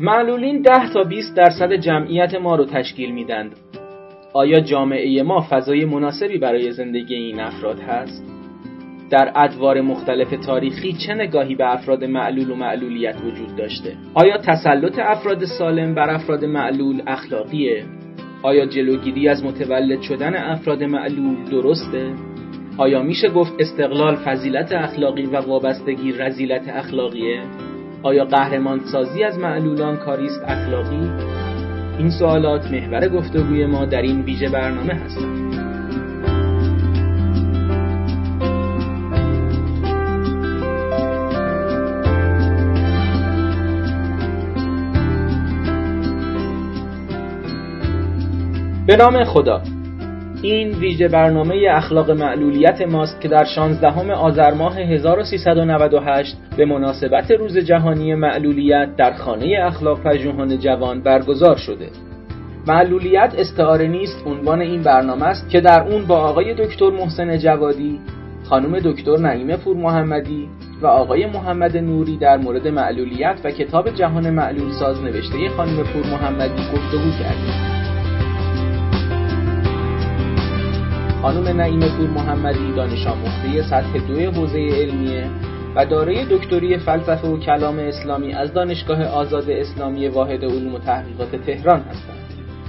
معلولین 10 تا 20 درصد جمعیت ما رو تشکیل میدند. آیا جامعه ما فضای مناسبی برای زندگی این افراد هست؟ در ادوار مختلف تاریخی چه نگاهی به افراد معلول و معلولیت وجود داشته؟ آیا تسلط افراد سالم بر افراد معلول اخلاقیه؟ آیا جلوگیری از متولد شدن افراد معلول درسته؟ آیا میشه گفت استقلال فضیلت اخلاقی و وابستگی رزیلت اخلاقیه؟ آیا قهرمان سازی از معلولان کاریست اخلاقی؟ این سوالات محور گفتگوی ما در این ویژه برنامه هستند. به نام خدا این ویژه برنامه اخلاق معلولیت ماست که در 16 آذر ماه 1398 به مناسبت روز جهانی معلولیت در خانه اخلاق پژوهان جوان برگزار شده. معلولیت استعاره نیست عنوان این برنامه است که در اون با آقای دکتر محسن جوادی، خانم دکتر نعیمه پور محمدی و آقای محمد نوری در مورد معلولیت و کتاب جهان معلول ساز نوشته خانم پور محمدی گفتگو کردیم. خانم نعیم پور محمدی دانش آموخته سطح دوی حوزه علمیه و دارای دکتری فلسفه و کلام اسلامی از دانشگاه آزاد اسلامی واحد علوم و تحقیقات تهران هستند.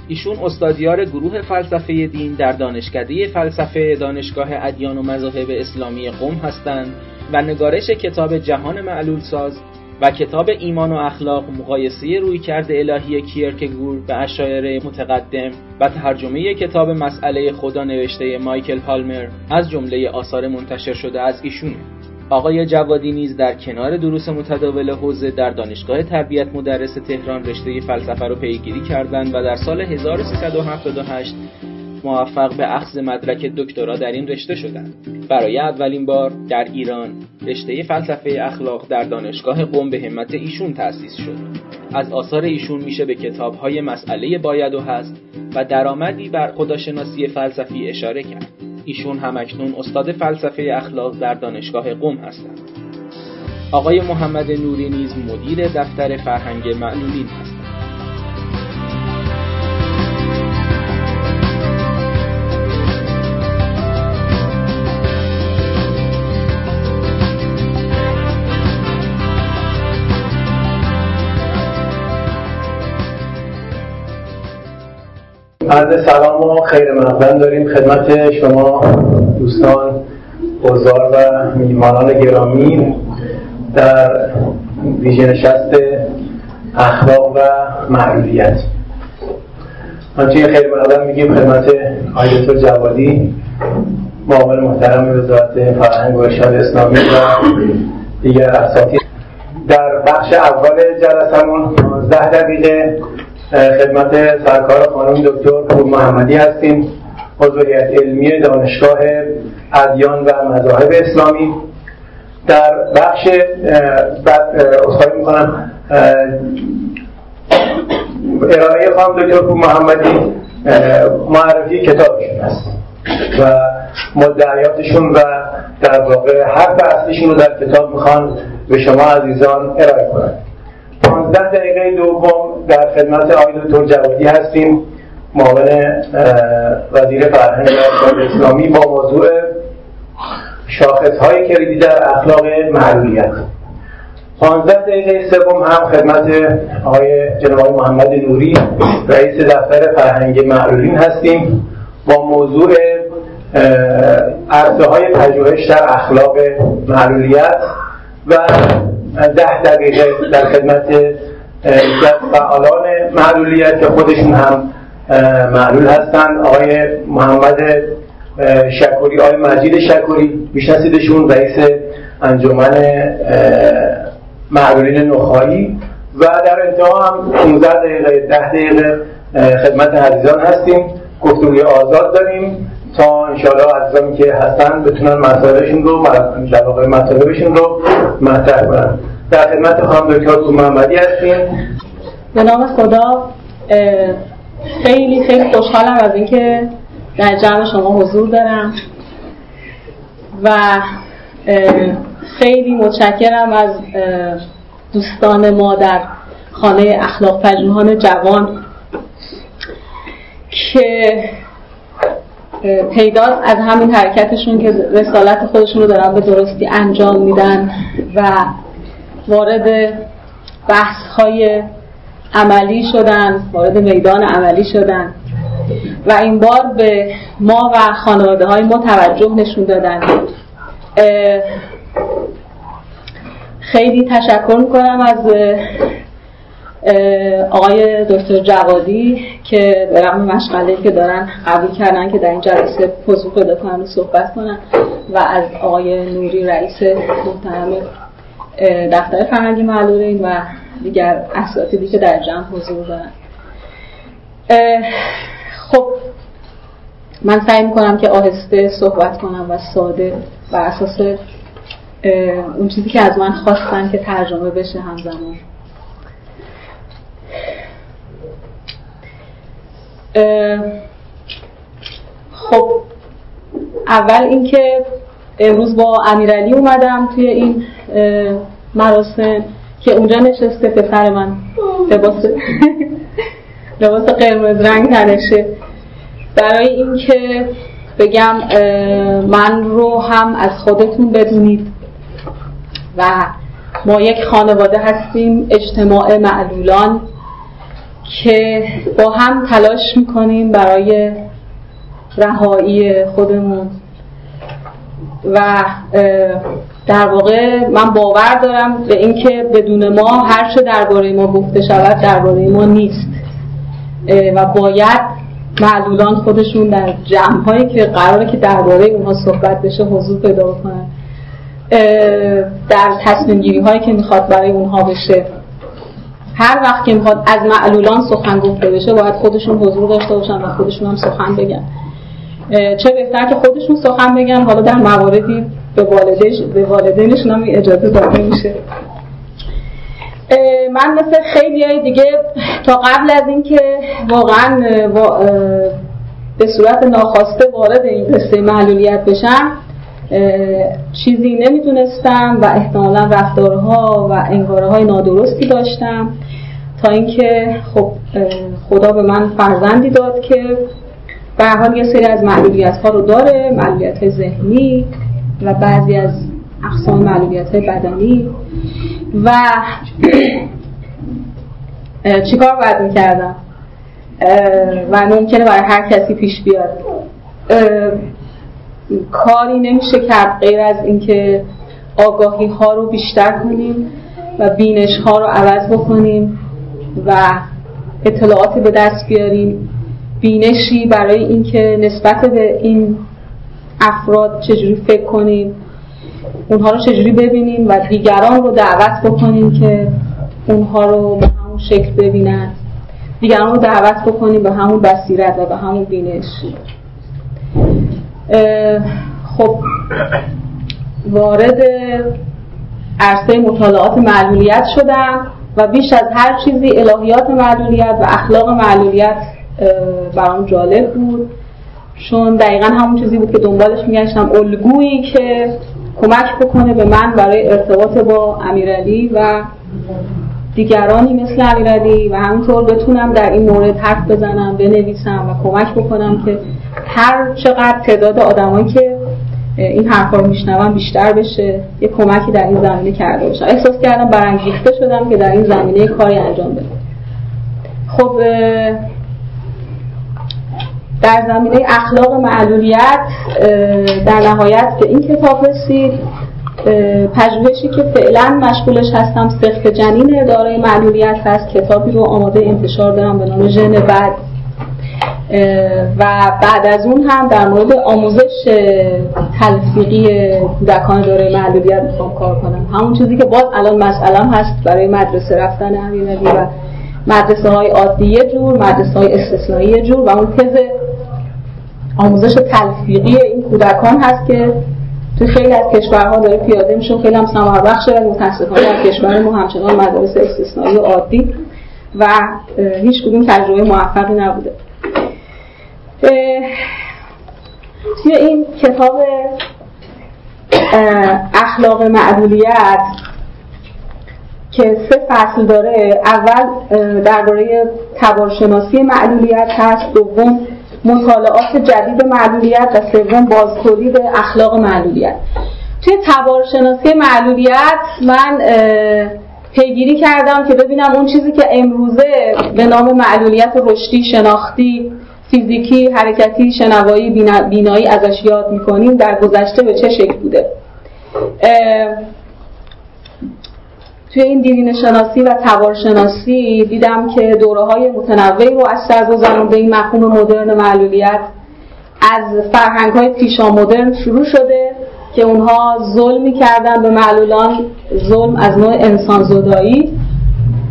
ایشون استادیار گروه فلسفه دین در دانشکده فلسفه دانشگاه ادیان و مذاهب اسلامی قم هستند و نگارش کتاب جهان معلول ساز و کتاب ایمان و اخلاق مقایسه روی کرده الهی کیرکگور به اشایر متقدم و ترجمه کتاب مسئله خدا نوشته مایکل پالمر از جمله آثار منتشر شده از ایشونه. آقای جوادی نیز در کنار دروس متداول حوزه در دانشگاه تربیت مدرس تهران رشته فلسفه رو پیگیری کردند و در سال 1378 موفق به اخذ مدرک دکترا در این رشته شدند. برای اولین بار در ایران رشته فلسفه اخلاق در دانشگاه قم به همت ایشون تأسیس شد. از آثار ایشون میشه به کتابهای مسئله باید و هست و درآمدی بر خداشناسی فلسفی اشاره کرد. ایشون همکنون استاد فلسفه اخلاق در دانشگاه قم هستند. آقای محمد نوری نیز مدیر دفتر فرهنگ معلولین هستند. عرض سلام و خیر مقدم داریم. خدمت شما دوستان حضار و میهمانان گرامی. در ویژه نشست اخلاق و معلولیت آنچه خیر مقدم میگیم خدمت آقای جوادی معاون محترم وزارت فرهنگ و ارشاد اسلامی و دیگر اساتید. در بخش اول جلسمون 15 دقیقه خدمت سرکار خانم دکتر پور محمدی هستیم. عضو علمی دانشگاه ادیان و مذاهب اسلامی. در بخش بعد اصخایی می‌کنم. ارائه خانم دکتر پور محمدی معرفی کتابشون است و مدعیاتشون و در واقع هر اصلیشون رو در کتاب می‌خوان به شما عزیزان ارائه کنند 15 دقیقه دوم در خدمت آقای دکتر جوادی هستیم معاون وزیر فرهنگ اسلامی با موضوع شاخص های کلیدی در اخلاق معلولیت 15 دقیقه سوم هم خدمت آقای جناب محمد نوری رئیس دفتر فرهنگ معلولین هستیم با موضوع عرصه های پژوهش در اخلاق معلولیت و ده دقیقه در خدمت فعالان معلولیت که خودشون هم معلول هستند. آقای محمد شکوری آقای مجید شکوری میشناسیدشون رئیس انجمن معلولین نخایی و در انتها هم 15 دقیقه 10 دقیقه خدمت عزیزان هستیم. گفتگوی آزاد داریم تا انشاءالله عزیزانی که هستن بتونن مسائلشون رو در واقع مطالبشون رو مطرح کنن. در خدمت خانم دکتر محمدی هستیم. به نام خدا خیلی خیلی خوشحالم از اینکه در جمع شما حضور دارم و خیلی متشکرم از دوستان ما در خانه اخلاق پژوهان جوان که پیداست از همین حرکتشون که رسالت خودشون رو دارن به درستی انجام میدن و وارد بحث های عملی شدن وارد میدان عملی شدن. و این بار به ما و خانواده های ما توجه نشون دادن. خیلی تشکر می‌کنم از آقای دکتر جوادی که به رغم مشغله که دارن قبول کردن که در این جلسه حضور پیدا کنن و صحبت کنن. و از آقای نوری رئیس محترم دفتر فرهنگی معلولین و دیگر اساتیدی که در جمع حضور دارن. خب من سعی می‌کنم که آهسته صحبت کنم و ساده و اساس اون چیزی که از من خواستن که ترجمه بشه همزمان. خب اول اینکه امروز با امیرعلی اومدم توی این مراسم که اونجا نشسته پسر من. لباس لباس قرمز رنگ تنشه. برای اینکه بگم من رو هم از خودتون بدونید و ما یک خانواده هستیم اجتماع معلولان که با هم تلاش می‌کنیم برای رهایی خودمون. و در واقع من باور دارم به اینکه بدون ما هر چه درباره ما گفته شود درباره ما نیست. و باید معلولان خودشون در جمع هایی که قراره که درباره اونها صحبت بشه حضور پیدا بکنن در تصمیم گیری هایی که می‌خواد برای اونها بشه. هر وقت که می‌خواد از معلولان سخن گفته بشه باید خودشون حضور داشته باشن و خودشون هم سخن بگن. چه بهتر که خودشون سخن بگن حالا در مواردی به به والدینشون هم اجازه داده میشه. من مثل خیلی دیگه تا قبل از اینکه واقعا به صورت ناخواسته وارد این قصه معلولیت بشم چیزی نمی‌دونستم و احتمالا رفتارها و انگاره های نادرستی داشتم تا اینکه خب خدا به من فرزندی داد که به حال یه سری از معلولیت ها رو داره معلولیت ذهنی و بعضی از اقسام معلولیت بدنی. و چیکار باید می‌کردم؟ و ممکنه برای هر کسی پیش بیاد. کاری نمیشه کرد غیر از اینکه آگاهی ها رو بیشتر کنیم و بینش ها رو عوض بکنیم و اطلاعاتی به دست بیاریم. بینشی برای اینکه نسبت به این افراد چجوری فکر کنیم اونها رو چجوری ببینیم و دیگران رو دعوت بکنیم که اونها رو به همون شکل ببینن. دیگران رو دعوت بکنیم به همون بصیرت و به همون بینش. خب وارد عرصه مطالعات معلولیت شدم و بیش از هر چیزی الهیات معلولیت و اخلاق معلولیت برام جالب بود. چون دقیقا همون چیزی بود که دنبالش میگشتم. الگویی که کمک بکنه به من برای ارتباط با امیرعلی و دیگرانی مثل امیرعلی و همینطور بتونم در این مورد حرف بزنم بنویسم و کمک بکنم که هر چقدر تعداد آدمایی که این حرفا رو میشنوم بیشتر بشه یه کمکی در این زمینه کرده باشم. احساس کردم برانگیخته شدم که در این زمینه کاری انجام بدم خب در زمینه اخلاق معلولیت در نهایت به این کتاب رسید. پژوهشی که فعلا مشغولش هستم سخت جنین دارای معلولیت هست. کتابی رو آماده انتشار دارم به نام ژن بعد. و بعد از اون هم در مورد آموزش تلفیقی کودکان دارای معلولیت می‌خوام کار کنم. همون چیزی که باز الان مسئله هست برای مدرسه رفتن امیرعلی و مدرسه های عادی جور مدرسه های استثنایی جور و اون تز آموزش تلفیقی این کودکان هست که تو خیلی از کشورها داره پیاده میشه خیلی هم سمر بخشه و متاسفانه در کشور ما همچنان مدارس استثنایی و عادی و هیچ کدوم تجربه موفقی نبوده. توی این کتاب اخلاق معدولیت که سه فصل داره اول درباره تبارشناسی معلولیت هست دوم مطالعات جدید معلولیت و سوم بازتولید اخلاق معلولیت. توی تبارشناسی معلولیت من پیگیری کردم که ببینم اون چیزی که امروزه به نام معلولیت رشدی شناختی فیزیکی حرکتی شنوایی بینایی ازش یاد می‌کنیم در گذشته به چه شکل بوده. توی این دیرین شناسی و تبار شناسی دیدم که دوره های متنوعی رو از سر گذرونده این مفهوم مدرن معلولیت از فرهنگ های پیشا مدرن شروع شده که اونها ظلم می‌کردن به معلولان ظلم از نوع انسان زدایی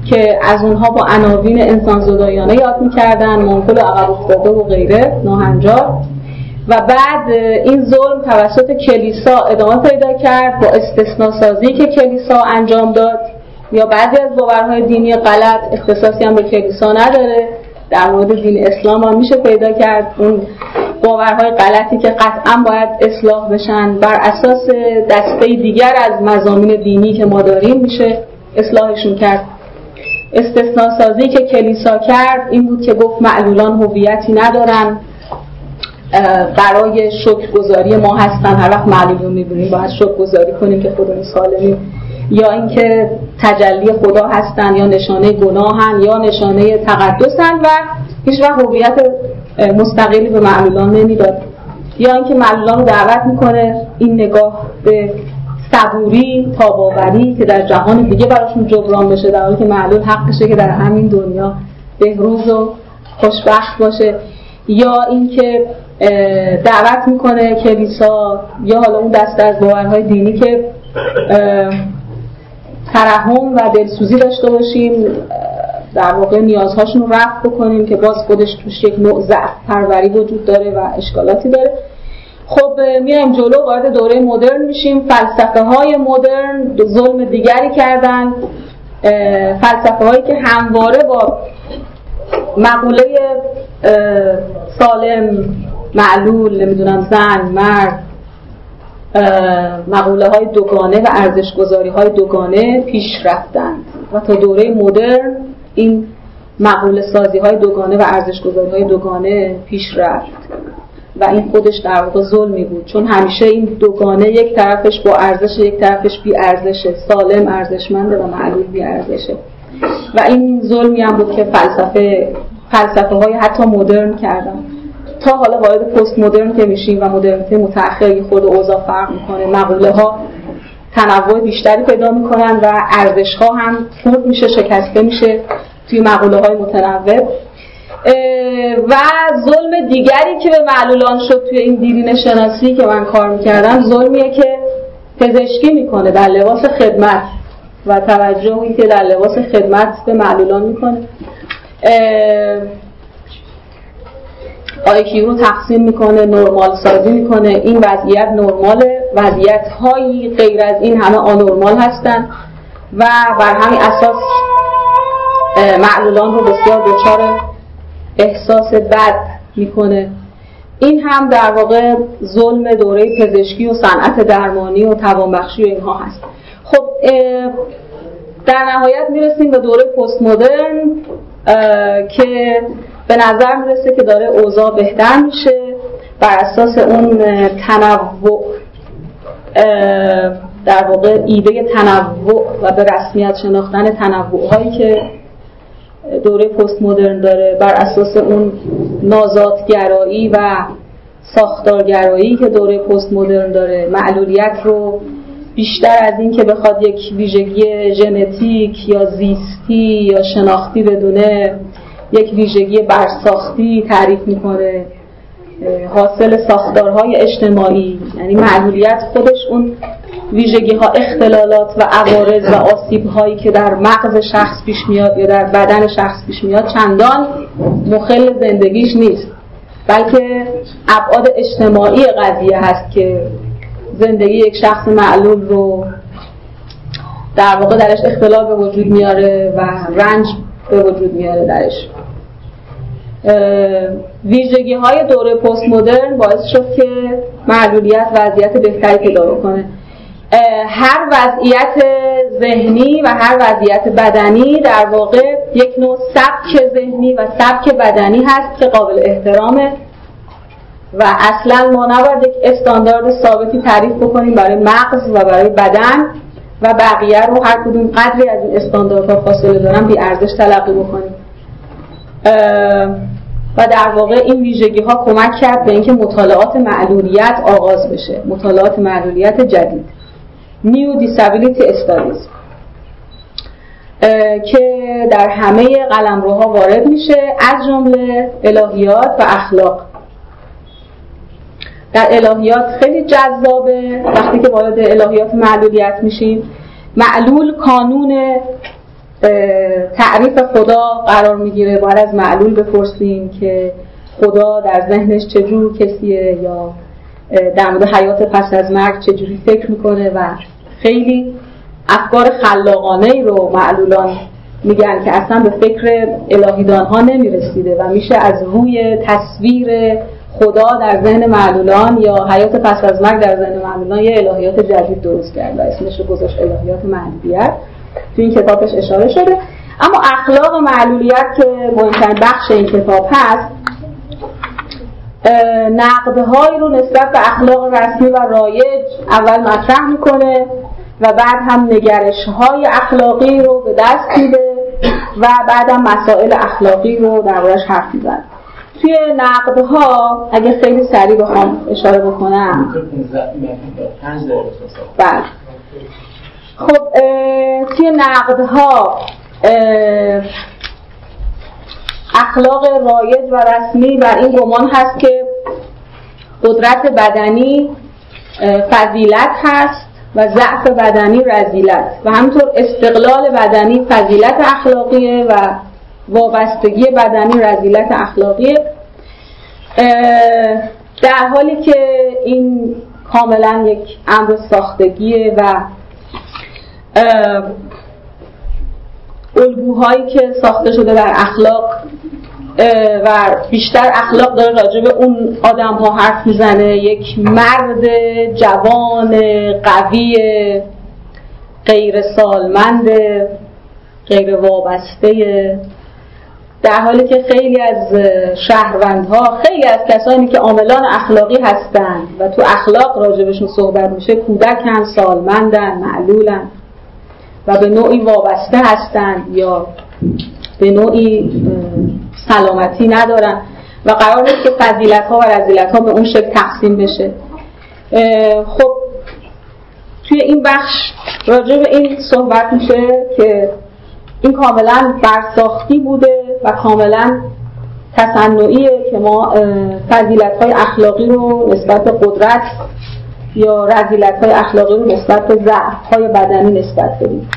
که از اونها با عناوین انسان زدایانه یاد می‌کردن منقل و عقب افتاده و غیره ناهنجار. و بعد این ظلم توسط کلیسا ادامه پیدا کرد با استثناء سازی که کلیسا انجام داد. یا بعضی از باورهای دینی غلط اختصاصی هم به کلیسا نداره. در مورد دین اسلام هم میشه پیدا کرد. اون باورهای غلطی که قطعا باید اصلاح بشن. بر اساس دسته دیگر از مزامین دینی که ما داریم میشه اصلاحشون کرد. استثناء سازی که کلیسا کرد این بود که گفت معلولان هویتی ندارن. برای گذاری ما هستن. هر وقت معلول رو می‌بینیم باید گذاری کنیم که خودمون سالمیم. یا اینکه تجلی خدا هستن یا نشانه گناهن یا نشانه تقدسن و هیچ وقت هویت مستقلی به معلولان نمی‌داد. یا اینکه معلولان دعوت می‌کنه این نگاه به صبوری تاباوری که در جهان دیگه براشون جبران بشه در حالی که معلول حقشه که در همین دنیا بهروز و خوشبخت باشه. یا اینکه دعوت می‌کنه کلیسا یا حالا اون دسته از باورهای دینی که ترحم و دلسوزی داشته باشیم در واقع نیازهاشون رو رفت بکنیم که باز خودش توش یک نوع ضعف پروری وجود داره و اشکالاتی داره. خب میایم جلو وارد دوره مدرن میشیم. فلسفه های مدرن ظلم دیگری کردن. فلسفه هایی که همواره با مقوله سالم معلول نمی‌دونم زن مرد مقوله های دوگانه و ارزش گذاری های دوگانه پیش رفتند. و تا دوره مدرن این مقوله سازی های دوگانه و ارزش گذاری های دوگانه پیش رفت. و این خودش در واقع ظلمی بود. چون همیشه این دوگانه یک طرفش با ارزش یک طرفش بی ارزشه سالم ارزشمنده و معلول بی ارزشه و این ظلمی هم بود که فلسفه فلسفه های حتی مدرن کردن. تا حالا وارد پست مدرن که میشیم و مدرنیته متأخر خود اوضاع فرق می‌کنه مقوله ها تنوع بیشتری پیدا می‌کنن و ارزش ها هم خورد میشه شکسته میشه توی مقوله های متنوع و ظلم دیگری که به معلولان شد توی این دیرین شناسی که من کار می‌کردم ظلمیه که پزشکی می‌کنه در لباس خدمت و توجهی که در لباس خدمت به معلولان می‌کنه. آیکیو رو تقسیم می‌کنه نرمال سازی می‌کنه. این وضعیت نرمال وضعیت هایی غیر از این همه آنرمال هستن و بر همین اساس معلولان رو بسیار دچار احساس بد می‌کنه. این هم در واقع ظلم دوره پزشکی و صنعت درمانی و توانبخشی و اینها هست. خب در نهایت می‌رسیم به دوره پست مدرن که به نظر می‌رسه که داره اوضاع بهتر میشه بر اساس اون تنوع در واقع ایده تنوع و به رسمیت شناختن تنوع هایی که دوره پست مدرن داره بر اساس اون نازادگرایی و ساختارگرایی که دوره پست مدرن داره معلولیت رو بیشتر از این که بخواد یک ویژگی ژنتیک یا زیستی یا شناختی بدونه یک ویژگی برساختی تعریف می‌کنه حاصل ساختارهای اجتماعی. یعنی معلولیت خودش اون ویژگی ها اختلالات و عوارض و آسیب هایی که در مغز شخص پیش میاد یا در بدن شخص پیش میاد چندان مخل زندگیش نیست. بلکه ابعاد اجتماعی قضیه هست که زندگی یک شخص معلول رو در واقع درش اختلال به وجود میاره و رنج به وجود میاره درش. ویژگی های دوره پست مدرن باعث شد که معلولیت وضعیت بهتری پیدا کنه هر وضعیت ذهنی و هر وضعیت بدنی در واقع یک نوع سبک ذهنی و سبک بدنی هست که قابل احترامه و اصلا ما نباید یک استاندارد ثابتی تعریف بکنیم برای مغز و برای بدن و بقیه رو هر کدوم قدری از این استانداردها فاصله دارن بی ارزش تلقی بکنیم. و در واقع این ویژگی ها کمک کرد به اینکه مطالعات معلولیت آغاز بشه. مطالعات معلولیت جدید. New Disability Studies. که در همه قلمروها وارد میشه از جمله الهیات و اخلاق. در الهیات خیلی جذابه. وقتی که وارد الهیات معلولیت میشیم معلول کانون تعریف خدا قرار می‌گیره. باید از معلول بپرسیم که خدا در ذهنش چجور کسیه یا در مورد حیات پس از مرگ چجوری فکر می‌کنه و خیلی افکار خلاقانه ای رو معلولان میگن که اصلا به فکر الهیدان ها نمی‌رسیده و میشه از روی تصویر خدا در ذهن معلولان یا حیات پس از مرگ در ذهن معلولان یه الهیات جدید درست کرد و اسمش رو گذاشت الهیات معلولیت تو این کتابش اشاره شده. اما اخلاق معلولیت که مهمترین بخش این کتاب هست نقدهایی رو نسبت به اخلاق رسمی و رایج اول مطرح می‌کنه و بعد هم نگرش های اخلاقی رو به دست میده و بعد هم مسائل اخلاقی رو دربارش حرف می‌زنه. توی نقدها اگه خیلی سریع بخوام اشاره بکنم. بله. خب توی نقدها اخلاق رایج و رسمی بر این گمان هست که قدرت بدنی فضیلت هست و ضعف بدنی رزیلت و همینطور استقلال بدنی فضیلت اخلاقیه و وابستگی بدنی رزیلت اخلاقیه. در حالی که این کاملا یک امر ساختگیه و الگوهایی که ساخته شده در اخلاق و بیشتر اخلاق داره راجع به اون آدم ها حرف می‌زنه. یک مرد جوان قوی غیر سالمند غیر وابسته در حالی که خیلی از شهروندها خیلی از کسانی که عاملان اخلاقی هستند و تو اخلاق راجبشون صحبت میشه کودکن سالمندن معلولن. و به نوعی وابسته هستند یا به نوعی سلامتی ندارن. و قرار نیست که فضیلت ها و رزیلت ها به اون شکل تقسیم بشه. خب توی این بخش راجع به این صحبت میشه که این کاملا برساختی بوده و کاملا تصنعیه که ما فضیلت های اخلاقی رو نسبت به قدرت یا رزیلت های اخلاقی رو نسبت به ضعف های بدنی نسبت بدیم.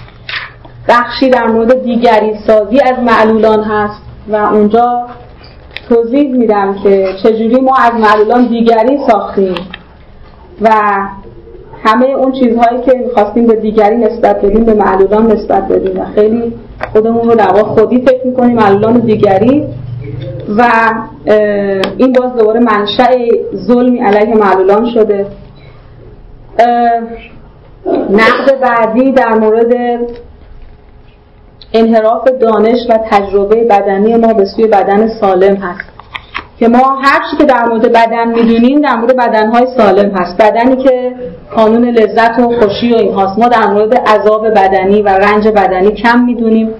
بخشی در مورد دیگری سازی از معلولان هست و اونجا توضیح میدم که چجوری ما از معلولان دیگری ساختیم و همه اون چیزهایی که می‌خواستیم به دیگری نسبت بدیم به معلولان نسبت بدیم. و خیلی خودمون رو در خودی فکر می‌کنیم معلولان دیگری. و این باز دوباره منشأ ظلمی علیه معلولان شده. نقد بعدی در مورد انحراف دانش و تجربه بدنی ما به سوی بدن سالم هست. که ما هر چی که در مورد بدن می‌دونیم در مورد بدنهای سالم هست. بدنی که قانون لذت و خوشی و این هاست. ما در مورد عذاب بدنی و رنج بدنی کم می‌دونیم.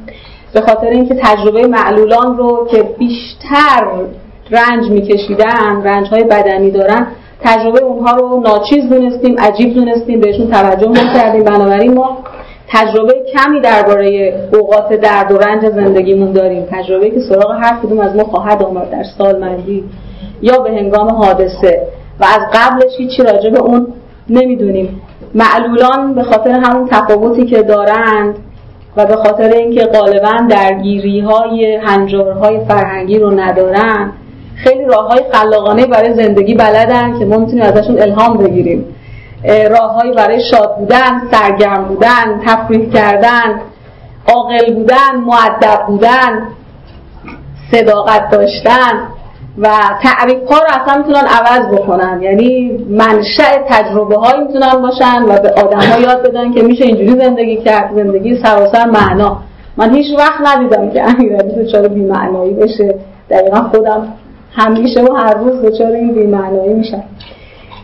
به خاطر اینکه تجربه معلولان رو که بیشتر رنج میکشیدن رنج های بدنی دارن تجربه اونها رو ناچیز دونستیم عجیب دونستیم بهشون توجه نکردیم. بنابراین ما تجربه کمی درباره اوقات درد و رنج زندگیمون داریم. تجربه که سراغ هر کدوم از ما خواهد آمد در سالمندی یا به هنگام حادثه. و از قبلش هیچی راجع به اون نمی‌دونیم. معلولان به خاطر همون تفاوتی که دارند و به خاطر اینکه غالبا درگیری های هنجارهای فرهنگی رو ندارن خیلی راه های خلاقانه برای زندگی بلدن که ما می‌تونیم ازشون الهام بگیریم. راههایی برای شاد بودن سرگرم بودن تفریح کردن عاقل بودن معدب بودن صداقت داشتن و تعریف ها رو اصلا می‌تونن عوض بکنن. یعنی منشأ تجربه هایی می‌تونن باشن و به آدم ها یاد بدن که میشه اینجوری زندگی کرد. زندگی سراسر معنا. من هیچ وقت ندیدم که امیرعلی دچار بی‌معنایی بشه. دقیقا خودم همیشه و هر روز دچار این بی‌معنایی میشن.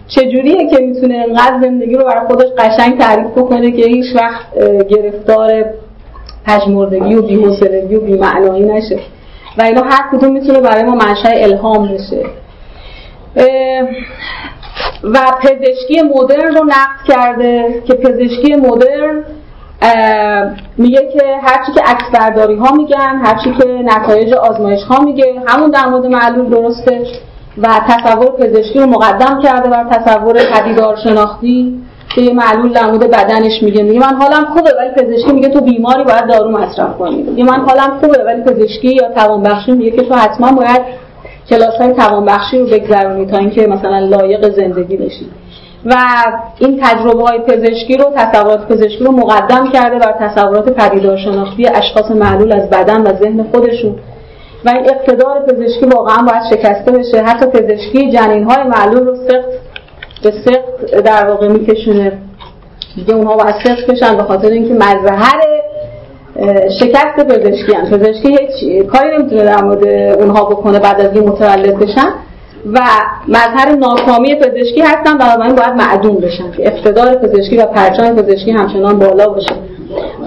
چجوریه که می‌تونه انقدر زندگی رو برای خودش قشنگ تعریف بکنه که هیچ وقت گرفتار پژمردگی و بی‌حوصلگی و بی‌معنایی نشه؟ و اینا هر کدوم می‌تونه برای ما منشأ الهام بشه. و پزشکی مدرن رو نقد کرده که پزشکی مدرن میگه که هرچی که عکس ها میگن هرچی که نتایج آزمایش ها میگه همون در مورد معلول درسته و تصور پزشکی رو مقدم کرده بر تصور پدیدار شناختی که یه معلول در مورد بدنش میگه. میگه من حالم خوبه ولی پزشکی میگه تو بیماری باید دارو مصرف کنی. میگه من حالم خوبه ولی پزشکی یا توانبخشی میگه که تو حتما باید کلاس های توانبخشی رو بگذرونی تا اینکه مثلا لایق زندگی بشی. و این تجربه های پزشکی رو تصورات پزشکی رو مقدم کرده بر تصورات پدیدارشناختی اشخاص معلول از بدن و ذهن خودشون. و این اقتدار پزشکی واقعا باید شکسته بشه. حتی پزشکی جنین های معلول رو سخت به سخت در واقع میکشونه. دیگه اونها باید سخت بشن به خاطر اینکه مظهر شکست پزشکی هم پزشکی هیچ کاری نمی‌تونه در مورد اونها بکنه بعد از این متولد بشن. و مظهر ناکامی پزشکی هستن بنابراین باید معدوم بشن. که اقتدار پزشکی و پرچم پزشکی همچنان بالا باشه.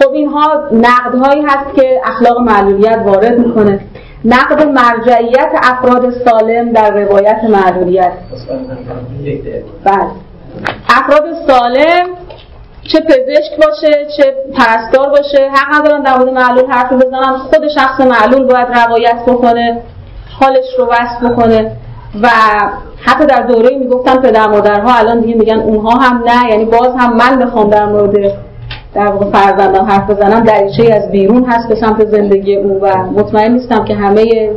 خب اینها نقدهایی هست که اخلاق معلولیت وارد می‌کنه. نقد مرجعیت افراد سالم در روایت معلولیت. بله. افراد سالم چه پزشک باشه چه پرستار باشه حق ندارن در مورد معلول حرف بزنن. خود شخص معلول باید روایت بکنه حالش رو وصف بکنه. و حتی در دوره می‌گفتن پدر مادرها الان دیگه میگن اونها هم نه یعنی باز هم من بخوام در مورد در واقع فرزندان حرف بزنم دریچه از بیرون هست به سمت زندگی او و مطمئن نیستم که همه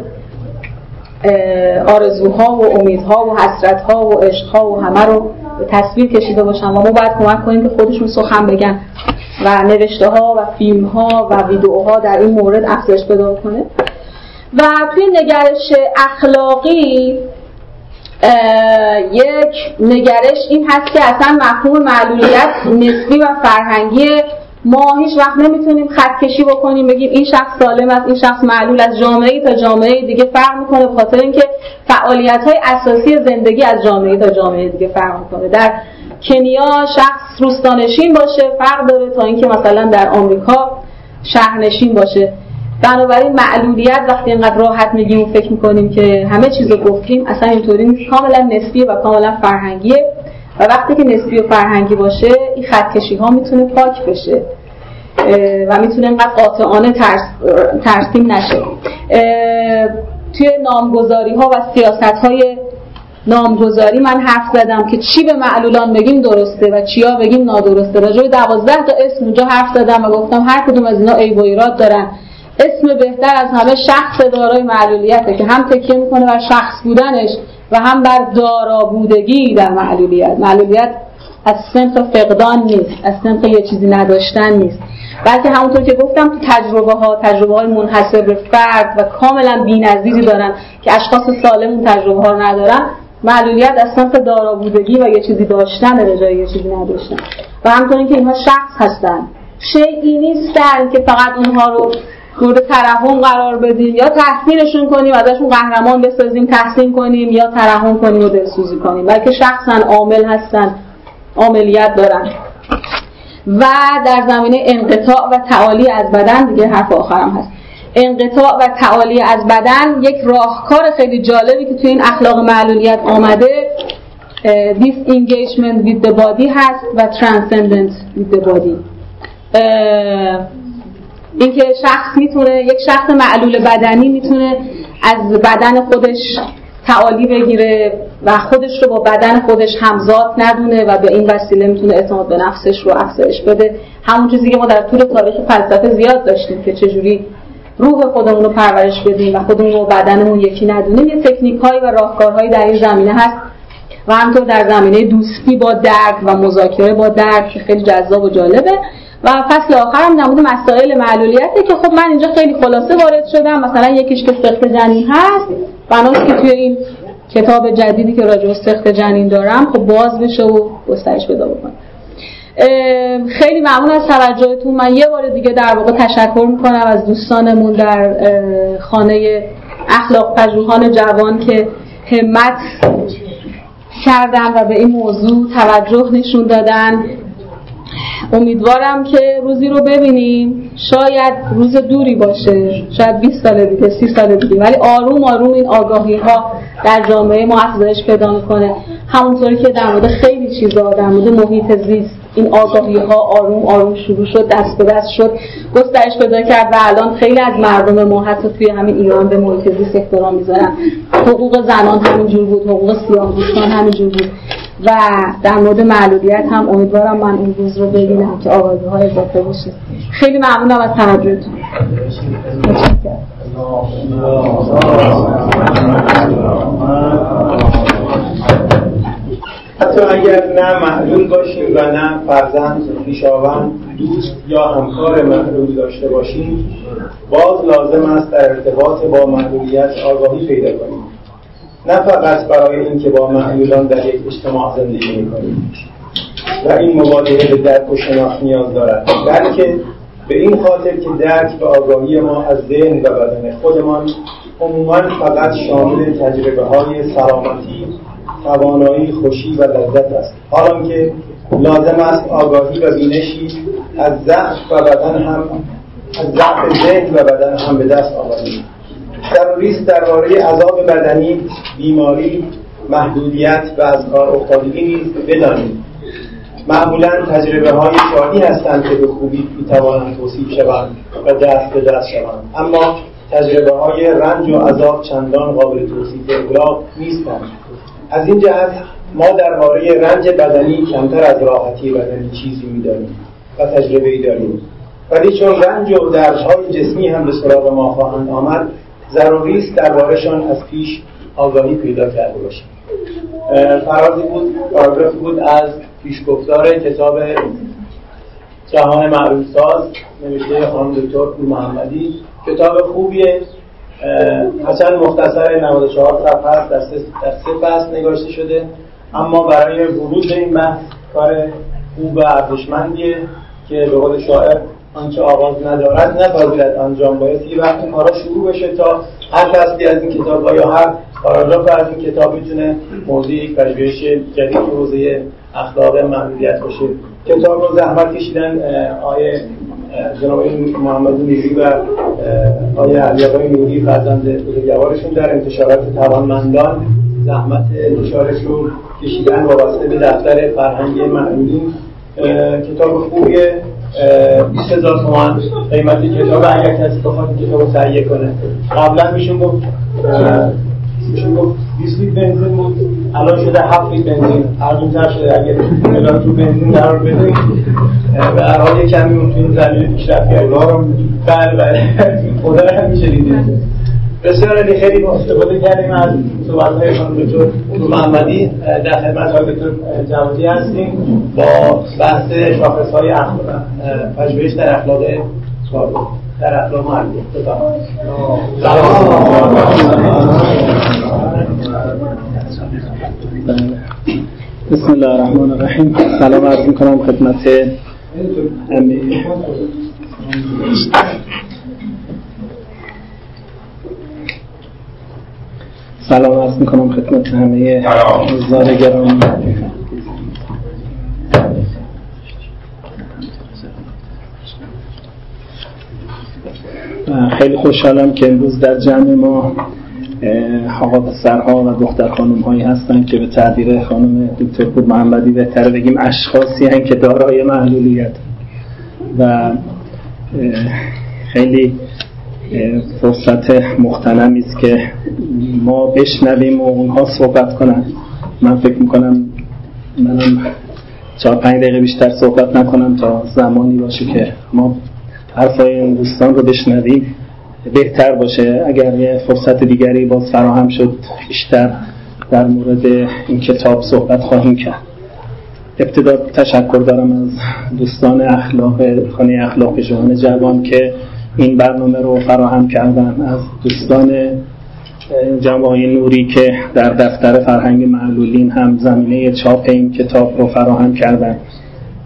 آرزوها و امیدها و حسرتها و عشقها و همه رو تصویر کشیده باشن و ما باید کمک کنیم که خودشون سخن بگن و نوشته ها و فیلم ها و ویدیوها در این مورد افزایش پیدا کنه. و توی نگرش اخلاقی یک نگرش این هست که اصلا مفهوم معلولیت نسبی و فرهنگی ما هیچ وقت نمی‌تونیم خط کشی بکنیم بگیم این شخص سالم است این شخص معلول از جامعه تا جامعه دیگه فرق می‌کنه خاطر اینکه فعالیت های اساسی زندگی از جامعه تا جامعه دیگه فرق می‌کنه. در کنیا شخص روستانشین باشه فرق داره تا اینکه مثلا در آمریکا شهرنشین باشه. بنابراین معلولیت وقتی اینقدر راحت میگیم و فکر می‌کنیم که همه چیز رو گفتیم اصلا اینطوری نیست. کاملا نسبیه و کاملا فرهنگیه. و وقتی که نسبی و فرهنگی باشه این خطکشی ها می‌تونه پاک بشه. و می‌تونه اینقدر قاطعانه ترس، ترسیم نشه. توی نامگذاری ها و سیاست های نامگذاری من حرف زدم که چی به معلولان بگیم درسته و چیا بگیم نادرسته. راجع به دوازده تا اسم اونجا حرف زدم و گفتم هر کدوم از اینا عیب و ایراد دارن. اسم بهتر از همه شخص دارای معلولیته که هم تکیه می‌کنه بر شخص بودنش و هم بر دارا بودگی در معلولیت. معلولیت از سنف فقدان نیست از سنف یه چیزی نداشتن نیست. بلکه همونطور که گفتم تو تجربه ها تجربه های منحصر به فرد و کاملا بی‌نظیری دارن که اشخاص سالم اون تجربه ها ندارن معلولیت از سنف دارا بودگی و یه چیزی داشتن به جای یه چیزی نداشتن. و همطور که اینها شخص هستن. شیعی نیستن که فقط اونها رو مورد ترحم قرار بدیم. یا تحسینشون کنیم ازشون قهرمان بسازیم تحسین کنیم یا ترحم کنیم و دلسوزی کنیم. بلکه شخصا عامل هستن عاملیت دارن. و در زمینه انقطاع و تعالی از بدن دیگه حرف آخرم هست. انقطاع و تعالی از بدن یک راهکار خیلی جالبی که توی این اخلاق معلولیت آمده disengagement with the body هست و transcendent with the body. اینکه شخص می‌تونه یک شخص معلول بدنی می‌تونه از بدن خودش تعالی بگیره و خودش رو با بدن خودش همزاد ندونه و به این وسیله می‌تونه اعتماد به نفسش رو افزایش بده. همون چیزی که ما در طول تاریخ فلسفه زیاد داشتیم که چجوری روح خودمون رو پرورش بدیم و خودمون رو بدنمون یکی ندونیم یه تکنیک هایی و راهکارهایی در این زمینه هست. و همطور در زمینه دوستی با درد و مذاکره با درد که خیلی جذاب و جالبه. و فصل آخرم در مورد مسائل معلولیته که خب من اینجا خیلی خلاصه وارد شدم. مثلا یکیش که سخت جنین هست بناست که توی این کتاب جدیدی که راجع به سخت جنین دارم خب باز بشه و گسترش پیدا بکنه خیلی ممنون از توجهتون. من یه بار دیگه در واقع تشکر می‌کنم از دوستانمون در خانه اخلاق پژوهان جوان که همت کردن و به این موضوع توجه نشون دادن. امیدوارم که روزی رو ببینیم. شاید روز دوری باشه. شاید 20 سال دیگه 30 سال دیگه. ولی آروم آروم این آگاهی ها در جامعه ما افزایش پیدا می‌کنه. همونطوری که در مورد خیلی چیزا در مورد محیط زیست این آگاهی ها آروم آروم شروع شد دست به دست شد. گسترش پیدا کرد و الان خیلی از مردم ما حتی توی همین ایران به محیط زیست احترام می‌ذارن. حقوق زنان همینجور بود حقوق سیاه‌پوستان همینجور بود. و در مورد معلولیت هم امیدوارم من این روز رو ببینم که آغازه های اضافه بشه خیلی ممنونم از توجهتون. حتی اگر نه معلول باشیم و نه فرزند خویشاوند دوست یا همکار معلول داشته باشیم باز لازم است در ارتباط با معلولیت آگاهی پیدا کنیم. نه فقط برای اینکه با معلولان در یک اجتماع زندگی می‌کنیم. و این مواجهه به درک و شناخت نیاز دارد. بلکه به این خاطر که درک و آگاهی ما از ذهن و بدن خودمان عموما فقط شامل تجربه های سلامتی توانایی خوشی و لذت است. حالا که لازم است آگاهی و بینشی از ضعف و بدن هم از ضعف ذهن و بدن هم به دست آوریم. ضروری درباره عذاب بدنی بیماری محدودیت و از کار افتادگی نیز بدانیم. معمولا تجربه های شادی هستند که به خوبی می‌توانند توصیف شوند و دست به دست شوند. اما تجربه های رنج و عذاب چندان قابل توصیف اطلاق نیستند. از این جهت ما درباره رنج بدنی کمتر از راحتی بدنی چیزی می‌دانیم و تجربه ای داریم. ولی چون رنج و جسمی هم به سراغ ما خواهند آمد ضروری است دربارهشان از پیش آگاهی پیدا کرده باشیم. فرازی بود پاراگرافی بود از پیشگفتار کتاب جهان معروف ساز نوشته خانم دکتر محمدی. کتاب خوبیه. حسن مختصر 94 صفحه است در سه فصل نگاشته شده. اما برای ورود به این بحث کار خوب و ارزشمندیه که به قول شاعر آنچه آغاز ندارد نپذیرد انجام باید. یه وقتی کارا شروع بشه تا هر فصلی از این کتاب یا هر پاراگراف از این کتاب می‌تونه موضوع یک پژوهش جدید حوزه اخلاق معلولیت باشه. کتاب رو زحمت کشیدن آیه جناب محمد نیری و آیه علی آقای نوری فرزند بزرگوارشون در انتشارات توانمندان زحمت انتشارش رو کشیدن وابسته به دفتر فرهنگی معلولین کتاب خوبیه. 20 هزار تومان قیمت کتاب اگر کسی بخواد کتاب رو تهیه کنه. قبلا میشون گفت میشون گفت 20 لیتر بنزین بود الان شده 7 لیتر بنزین. ارزونتر شده اگر الان تو بنزین قرار بدیم و هر حال کمی اون تو این زمینه پیشرفت کرد. بله بله. خدا هم میشه دیدید بسیار علی خیلی استفاده کردیم از صحبت های خانم دکتر محمدی در خدمت های دکتر جوادی هستیم. با بحث شاخص های پژوهش در اخلاق در اخلاق معلوم بسم الله الرحمن الرحیم. سلام عرض می‌کنم خدمت سلام عرض می‌کنم خدمت همه حضار گرامی. خیلی خوشحالم که امروز در جمع ما آقا پسرها و دختر خانم هایی هستن که به تعبیر خانم دکتر پور محمدی بهتره بگیم اشخاصی هستن که دارای معلولیت. و خیلی فرصت مختنمی است که ما بشنویم و اونها صحبت کنن. من فکر می‌کنم منم چهار پنج دقیقه بیشتر صحبت نکنم تا زمانی باشه که ما حرفای این دوستان رو بشنویم. بهتر باشه. اگر یه فرصت دیگری باز فراهم شد بیشتر در مورد این کتاب صحبت خواهیم کرد. ابتدا تشکر دارم از دوستان اخلاق خانه اخلاق جوان جوان که این برنامه رو فراهم کردن از دوستان جمعای نوری که در دفتر فرهنگ معلولین هم زمینه چاپ این کتاب رو فراهم کردن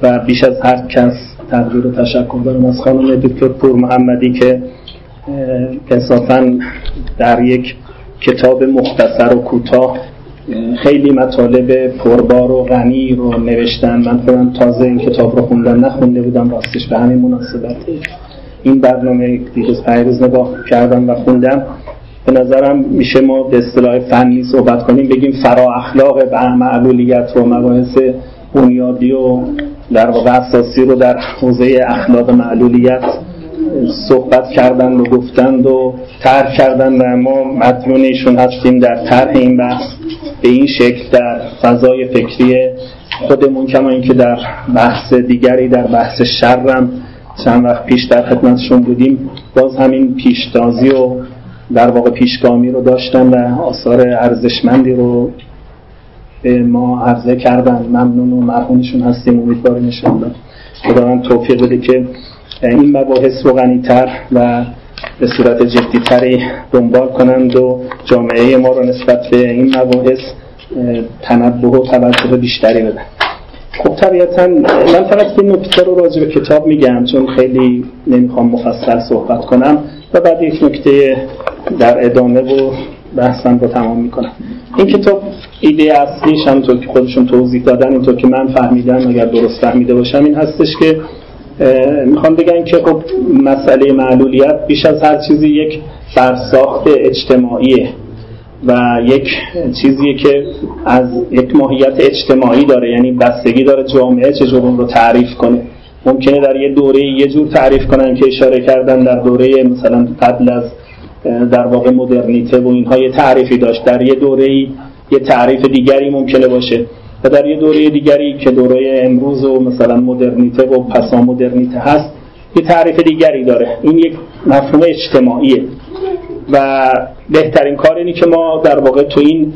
و بیش از هر کس تقدیر و تشکر دارم از خانم دکتر پور محمدی که انصافا در یک کتاب مختصر و کوتاه خیلی مطالب پربار و غنی رو نوشتن. من خودم تازه این کتاب رو خوندم نخونده بودم راستش به همین مناسبت. این برنامه دیروز پیروز نگاه کردم و خوندم. به نظرم میشه ما به اصطلاح فنی صحبت کنیم بگیم فرا اخلاق و معلولیت و مباحث بنیادی و در واقع اساسی رو در حوزه اخلاق معلولیت صحبت کردن و گفتند و طرح کردن و ما مدیونیشون هستیم در طرح این بحث. به این شکل در فضای فکری خودمون کما اینکه در بحث دیگری در بحث شرم چند وقت پیش در خدمتشون بودیم. باز همین پیشتازی و در واقع پیشگامی رو داشتن و آثار ارزشمندی رو به ما عرضه کردن. ممنون و مرحومشون هستیم. امیدواریم انشاءالله خداوند توفیق بده که این مباحث رو غنیتر و به صورت جدیتری دنبال کنند و جامعه ما رو نسبت به این مباحث تنبه و توجه بیشتری بدن. خب طبیعتا من فقط این نکته رو راجع به کتاب میگم چون خیلی نمی‌خوام مفصل صحبت کنم و بعد یک نکته در ادامه و بحثم رو تمام می‌کنم. این کتاب ایده اصلیش همونطور که خودشون توضیح دادن اینطور که من فهمیدم اگر درست فهمیده باشم این هستش که می‌خوام بگم که خب مسئله معلولیت بیش از هر چیزی یک برساخت اجتماعیه. و یک چیزیه که از یک ماهیت اجتماعی داره یعنی بستگی داره جامعه چجور اون رو تعریف کنه. ممکنه در یه دوره یه جور تعریف کنن که اشاره کردن در دوره مثلا قبل از در واقع مدرنیته و اینها یه تعریفی داشت. در یه دوره یه تعریف دیگری ممکنه باشه. و در یه دوره دیگری که دوره امروز و مثلا مدرنیته و پسا مدرنیته هست یه تعریف دیگری داره. این یک مفهوم اجتماعیه. و بهترین کار اینی که ما در واقع تو این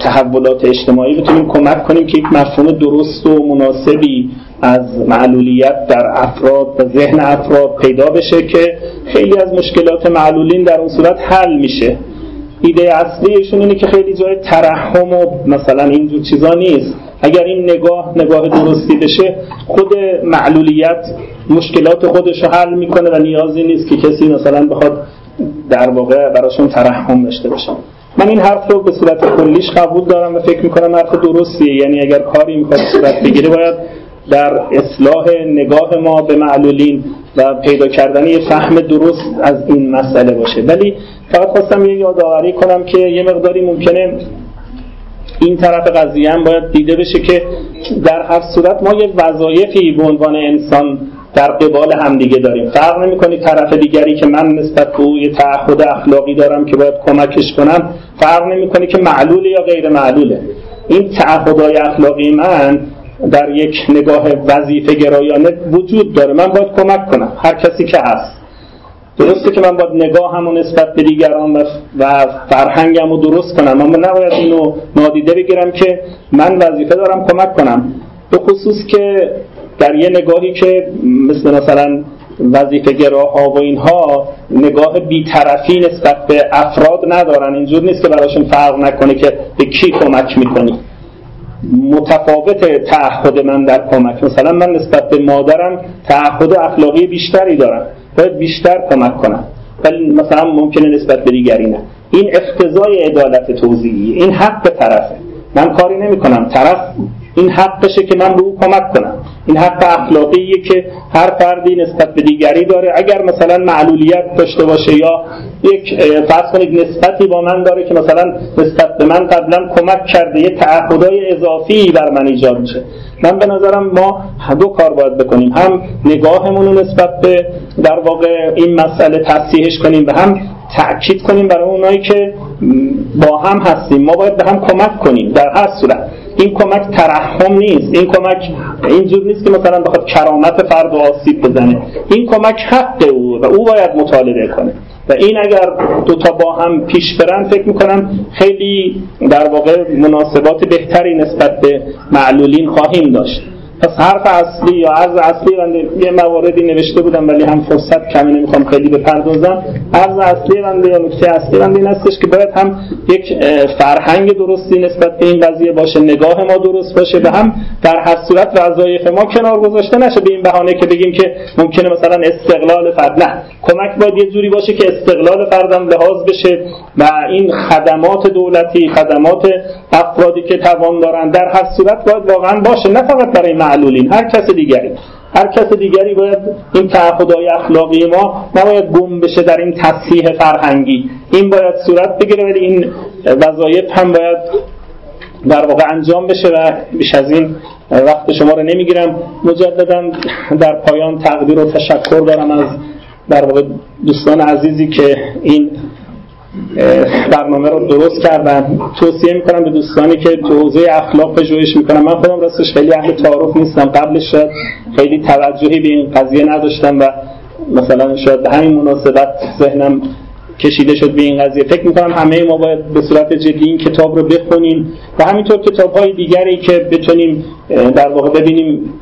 تحولات اجتماعی بتونیم کمک کنیم که یک مفهوم درست و مناسبی از معلولیت در افراد و ذهن افراد پیدا بشه که خیلی از مشکلات معلولین در اون صورت حل میشه. ایده اصلیشون اینه که خیلی جای ترحم و مثلا اینجور چیزا نیست. اگر این نگاه نگاه درستی بشه خود معلولیت مشکلات خودش رو حل می‌کنه و نیازی نیست که کسی مثلا بخواد در واقع براشون ترحم داشته باشه من این حرف رو به صورت کلیش قبول دارم و فکر می‌کنم حرف درستیه. یعنی اگر کاری می‌خواد صورت بگیره باید در اصلاح نگاه ما به معلولین و پیدا کردن یه فهم درست از این مسئله باشه. ولی فقط خواستم یه یادآوری کنم که یه مقداری ممکنه این طرف قضیه هم باید دیده بشه که در هر صورت ما یه وظایفی به عنوان انسان در قبال همدیگه داریم. فرق نمی‌کنه طرف دیگری که من نسبت به او یه تعهد اخلاقی دارم که باید کمکش کنم فرق نمی‌کنه که معلوله یا غیر معلوله. این تعهدهای اخلاقی من در یک نگاه وظیفه گرایانه وجود داره. من باید کمک کنم هر کسی که هست. درسته که من باید نگاه همون نسبت به دیگران و فرهنگم رو درست کنم اما نباید اینو نادیده بگیرم که من وظیفه دارم کمک کنم. به خصوص که در یه نگاهی که مثل مثلا وظیفه گراها و اینها نگاه بیطرفی نسبت به افراد ندارن. اینجور نیست که براشون فرق نکنه که به کی کمک می‌کنی. متفاوت تعهد من در کمک. مثلا من نسبت به مادرم تعهد اخلاقی بیشتری دارم. باید بیشتر کمک کنم. ولی مثلا ممکنه نسبت به دیگری نه. این اقتضای عدالت توضیحی این حق طرفه. من کاری نمی کنم طرف این حقشه که من به او کمک کنم. این حق اخلاقیه که هر فردی نسبت به دیگری داره. اگر مثلا معلولیت داشته باشه یا یک فرض کنید نسبتی با من داره که مثلا نسبت به من قبلا کمک کرده یه تعهدای اضافی بر من ایجاد میشه. من به نظرم ما دو کار باید بکنیم. هم نگاهمون رو نسبت به در واقع این مسئله تصحیحش کنیم و هم تأکید کنیم برای اونایی که با هم هستیم. ما باید به هم کمک کنیم در هر صورت. این کمک ترحم نیست. این کمک اینجور نیست که مثلا بخواد کرامت فرد و آسیب بزنه. این کمک حق او و او باید مطالبه کنه. و این اگر دوتا با هم پیش برن فکر می‌کنم خیلی در واقع مناسبات بهتری نسبت به معلولین خواهیم داشت. پس حرف اصلی یا عرض اصلی بنده یه مواردی نوشته بودم ولی هم فرصت کمی نمی‌خوام خیلی بپردازم عرض اصلی بنده یا نکته اصلی بنده این هستش که باید هم یک فرهنگ درستی نسبت به این قضیه باشه نگاه ما درست باشه و هم در هر صورت وظایف ما کنار گذاشته نشه به این بهانه که بگیم که ممکنه مثلا استقلال فرد نه. کمک باید یه جوری باشه که استقلال فردم لحاظ بشه و این خدمات دولتی خدمات افرادی که توان دارن در هر صورت باید واقعا باشه. نه فقط برای معلولین. هر کس دیگری. هر کس دیگری باید این تعهدهای اخلاقی ما نباید گم بشه در این تصحیح فرهنگی. این باید صورت بگیره ولی این وظایف هم باید در واقع انجام بشه و بیش از این وقت شما رو نمی‌گیرم. مجددا در پایان تقدیر و تشکر دارم از در واقع دوستان عزیزی که این برنامه رو درست کردن. توصیه می‌کنم به دوستانی که تو اخلاق پژوهش می‌کنم من خودم راستش خیلی اهل تعارف نیستم. قبلش شاید خیلی توجهی به این قضیه نداشتم و مثلا شاید به همین مناسبت ذهنم کشیده شد به این قضیه. فکر می‌کنم همه ما باید به صورت جدی این کتاب رو بخونیم و همینطور کتاب های دیگری که بتونیم در واقع ببینیم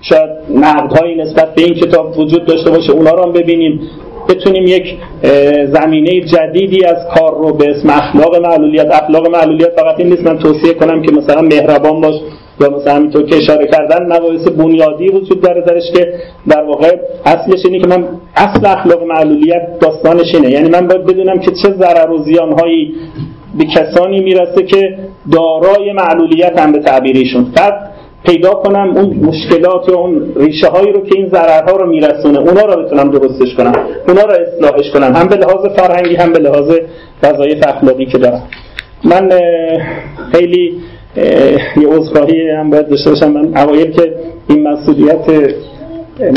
شاید نقدهایی نسبت به این کتاب وجود داشته باشه اونا رو هم ببینیم. بتونیم یک زمینه جدیدی از کار رو به اسم اخلاق معلولیت اخلاق معلولیت فقط این نیست. من توصیه کنم که مثلا مهربان باش یا مثلا همینطور که اشاره کردن مباحث بنیادی وجود داره درش که در واقع اصلش اینه که من اصل اخلاق معلولیت داستانش اینه. یعنی من باید بدونم که چه ضرر و زیانهایی به کسانی می‌رسه که دارای معلولیت هم به تعبیریشون بعد پیدا کنم اون مشکلات یا اون ریشه هایی رو که این ضررها رو میرسونه اونا رو بتونم درستش کنم اونا رو اصلاحش کنم هم به لحاظ فرهنگی هم به لحاظ وظایف اخلاقی که دارم. من خیلی یه عذرخواهی هم باید داشته باشم. من اوایل که این مسئولیت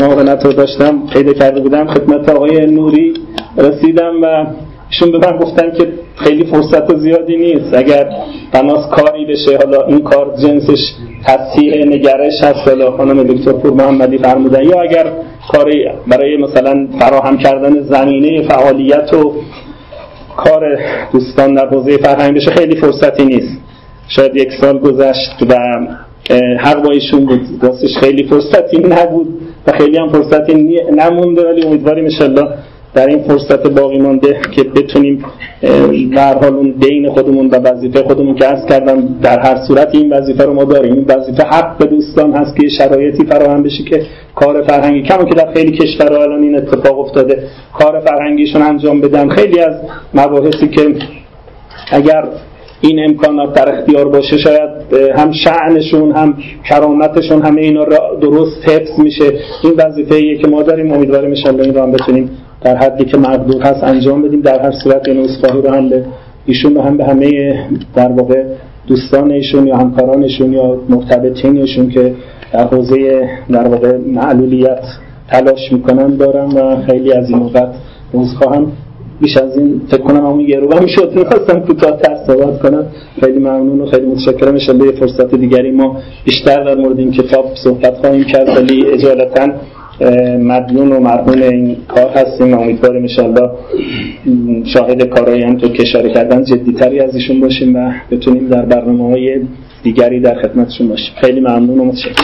معاونت رو داشتم پیدا کرده بودم خدمت آقای نوری رسیدم و ایشون به من گفتن که خیلی فرصت زیادی نیست. اگر بناس کاری بشه حالا این کار جنسش تصحیح نگرش هست. حالا خانم دکتر پور محمدی فرمودن. یا اگر کاری برای مثلا فراهم کردن زمینه فعالیت و کار دوستان در حوزه فرهنگ بشه خیلی فرصتی نیست. شاید یک سال گذشت و حق با ایشون بود. راستش خیلی فرصتی نبود و خیلی هم فرصتی نمونده ولی امیدواریم انشالله در این فرصت باقی مانده که بتونیم در حال اون بین خودمون و وظیفه خودمون که عرض کردم در هر صورت این وظیفه رو ما داریم. این وظیفه حق به دوستان هست که شرایطی فراهم بشه که کار فرهنگی کما که در خیلی کشورها الان این اتفاق افتاده کار فرهنگیشون انجام بدن. خیلی از مباحثی که اگر این امکانات در اختیار باشه شاید هم شعنشون هم کرامتشون همه اینا درست حفظ میشه. این وظیفه که ما داریم. امیدواریم ان این رو هم بتونیم در حدی که مقدور هست انجام بدیم در هر صورت این اصفاهی رو هم به ایشون و هم به همه در واقع دوستان ایشون یا همکارانشون یا مرتبطینشون که در حوزه در واقع معلولیت تلاش می‌کنن دارم و خیلی از این موقت خواهم. بیش از این فکر کنم همون یه رو هم شد. می‌خواستم تر صحبت کنم. خیلی ممنون و خیلی متشکرم. انشالله فرصت دیگری ما بیشتر در مورد این کتاب صحبت خواهیم کرد. ولی اجالتا مدیون و مرهون این کار هستیم امیدواریم انشالله شاهد کارهایی هم تو کشاره کردن جدیتری از ایشون باشیم و بتونیم در برنامه های دیگری در خدمتشون باشیم. خیلی ممنون و متشکرم.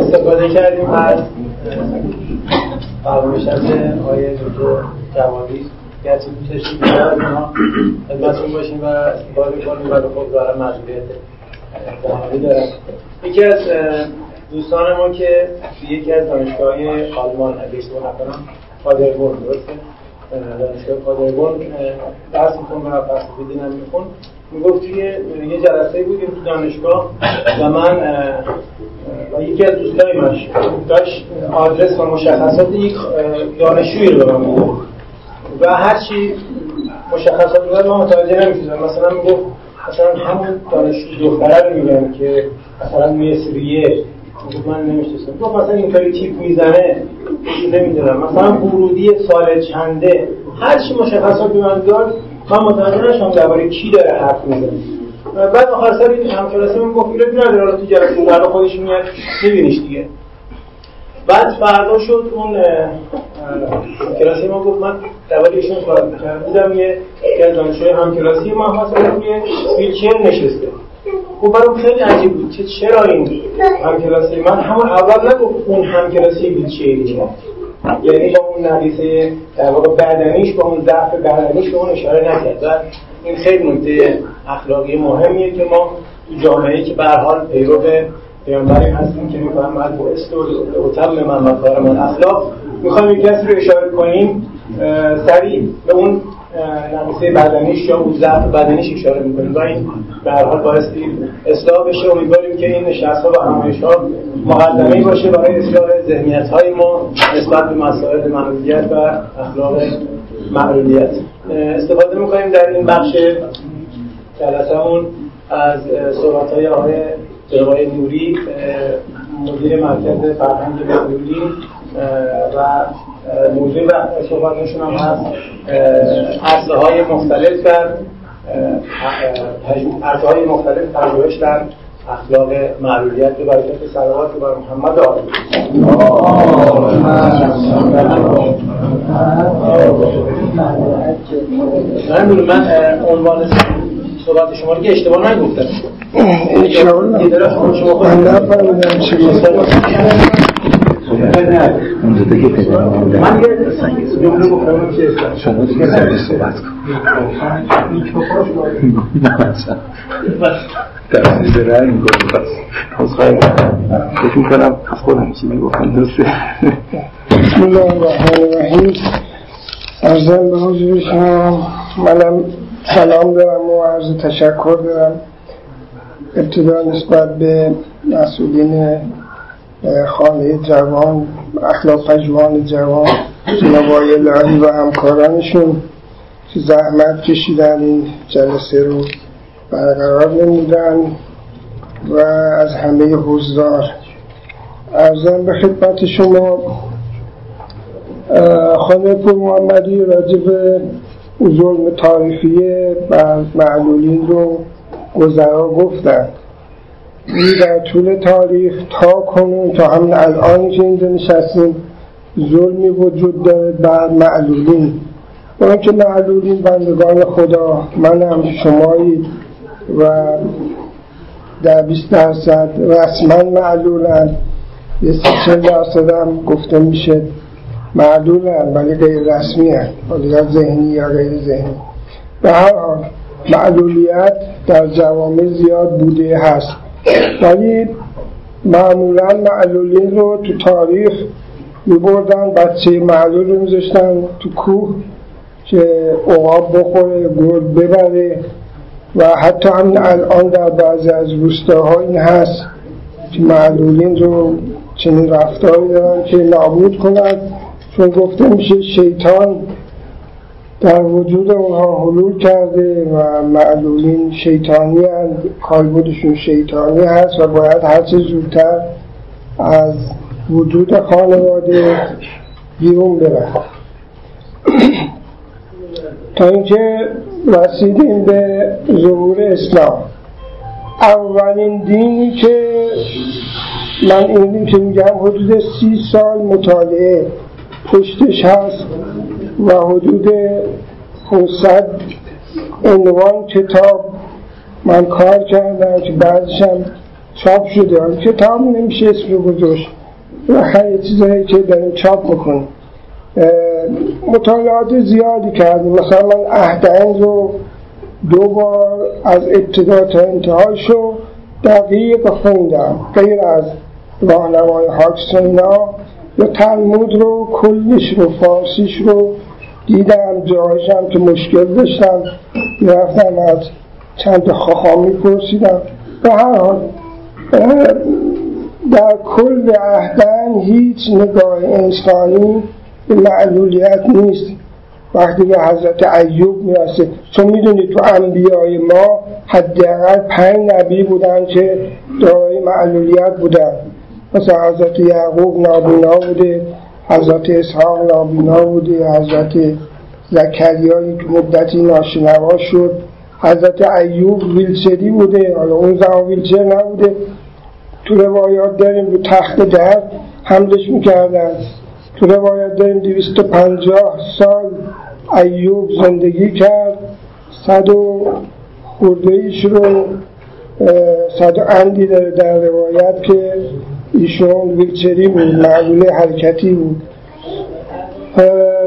استفاده کردیم از فرمایش از آیه دکتر جوادی گرچه تشریف از اینا خدمتتون باشیم و استفاده کنیم و خب دارم مجبوریت زمانی دارم. یکی از دوستان ما که یکی از دانشگاه آلمان اگه اشتباه نکنم پادربورن درسته؟ دانشگاه پادربورن درس میخون و فلسفه دینم میخون. می‌گفت توی یه جلسه بودیم تو دانشگاه و من و یکی از دوستای من داشت آدرس و مشخصات یک دانشجویی رو به من و هر چی مشخصات بود ما متوجه نمی‌شدم مثلا می‌گفت مثلا همون دانشجو دختره رو میگن که مثلا مصریه من نمیشتم گفت مثلا اینطوری تیپ می‌زنه نمی‌دونم. مثلا ورودی سال چنده. هر چی مشخصات به من داد من متوجه نشم درباره کی داره حرف می‌زنه. بعد آخر سر این همکلاسی من گفت ایرادی نداره تو جلسه فردا خودش میاد میبینیش دیگه. بعد فردا شد اون کلاسی ما گفت من دولی ایشون کار بودم یه از دانشجوی همکلاسی ما هست روی ویلچر نشسته. خب برام خیلی عجیب بود. که چرا این همکلاسی من همون اول نگفت اون همکلاسی ویلچری یعنی با اون نقیصه در واقع بدنیش با اون ضعف بدنیش به اون اشاره نکرد. و این خیلی نکته اخلاقی مهمیه که ما تو جامعه که به حال پیرو پیامبری هستیم که میفهم از و اتم من مکار من اخلاق. می‌خوایم یک کسی رو اشاره کنیم سریع به اون نقصه بدنیش یا اون ضعف بدنیش اشاره می‌کنیم. و این به حال بایستی اصلاح بشه. امیدواریم که این نشست ها و همایش ها مقدمه باشه برای اصلاح ذهنیت های ما نسبت به مسائل معلولیت و اخلاق معلولیت. استفاده می‌کنیم در این بخش جلسه از صحبت های آقای جناب نوری مدیر مرکز فرهنگ نوری و موضوع صحبتشون هم هست. عرصه های مختلف در عرصه های مختلف پژوهش در اخلاق معلولیت به برکت صلوات بر محمد آقای من من عنوان صحبت شما رو که اشتباه نگفتم. من یه گفتم که شما دیگه صحبت کن در چیز رأی می‌کنم پس از خواهی فکر می‌کنم از خودم چیزی گفتم درسته بسم الله الرحمن الرحیم. ارزم به حضور شما. منم سلام دارم و عرض تشکر دارم. ابتدا نسبت به مسئولین خانه جوان اخلاق پژوهان جوان جناب الهی و همکارانشون. که زحمت کشیدن این جلسه رو برقرار نمودن و از همه حضار. ارزم به خدمت شما خانه پور محمدی راجب ظلم تاریخی و معلولین رو گذرا گفتن. این در طول تاریخ تا کنون تا همین الان که اینجا نشستیم ظلمی وجود داره بر معلولین. اون که معلولین بندگان خدا منم شمایی و در 20 درصد رسما معلولن. یه سی درصد هم گفته میشه. معلولن ولی غیر رسمی یا ذهنی یا غیر ذهنی. به هر حال معلولیت در جوامع زیاد بوده هست. ولی معمولا معلولین رو تو تاریخ می بردن بچه معلول رو میذاشتن تو کوه که عقاب بخوره گرد ببره و حتی همین الان در بعضی از روستاها این هست که معلولین رو چنین رفتاری دارن که نابود کنند چون گفته میشه شیطان در وجود اونها حلول کرده و معلولین شیطانی هست کالبودشون شیطانی هست و باید هرچه زودتر از وجود خانواده بیرون برن. تا اینکه رسیدیم به ظهور اسلام. اولین دینی که من این که میگم حدود سی سال مطالعه. پشتش هست و حدود 500 عنوان کتاب. من کار کردم که بعدشم چاپ شده. کتاب نمیشه اسم رو گذاشت. و خیلی چیزهایی که داریم چاپ می‌کنیم مطالعات زیادی کردیم. مثلا من اهدین رو دو بار از ابتدا تا انتهایشو دقیق خوندم. غیر از راهنمای هاکسینا یا تلمود رو کلش رو فارسیش رو دیدم جایشم که مشکل داشتم. رفتم از چند خواهامی پرسیدم به هر حال در کل عهدن هیچ نگاه انسانی به معلولیت نیست. وقتی به حضرت ایوب می‌رسه چون می‌دونید تو انبیای ما حداقل پنج نبی بودن که دارای معلولیت بودن. مثلا حضرت یعقوب نابینا بوده حضرت اسحاق نابینا بوده حضرت زکریایی که مدتی ناشنوا شد حضرت ایوب ویلچری بوده حالا اون زمان ویلچر نبوده تو روایات داریم رو تخت در حملش می‌کردن. تو روایات داریم دویست پنجاه سال ایوب زندگی کرد صد و خورده ایش رو صد اندی داره در روایت که ایشون ویلچری بود معلول حرکتی بود.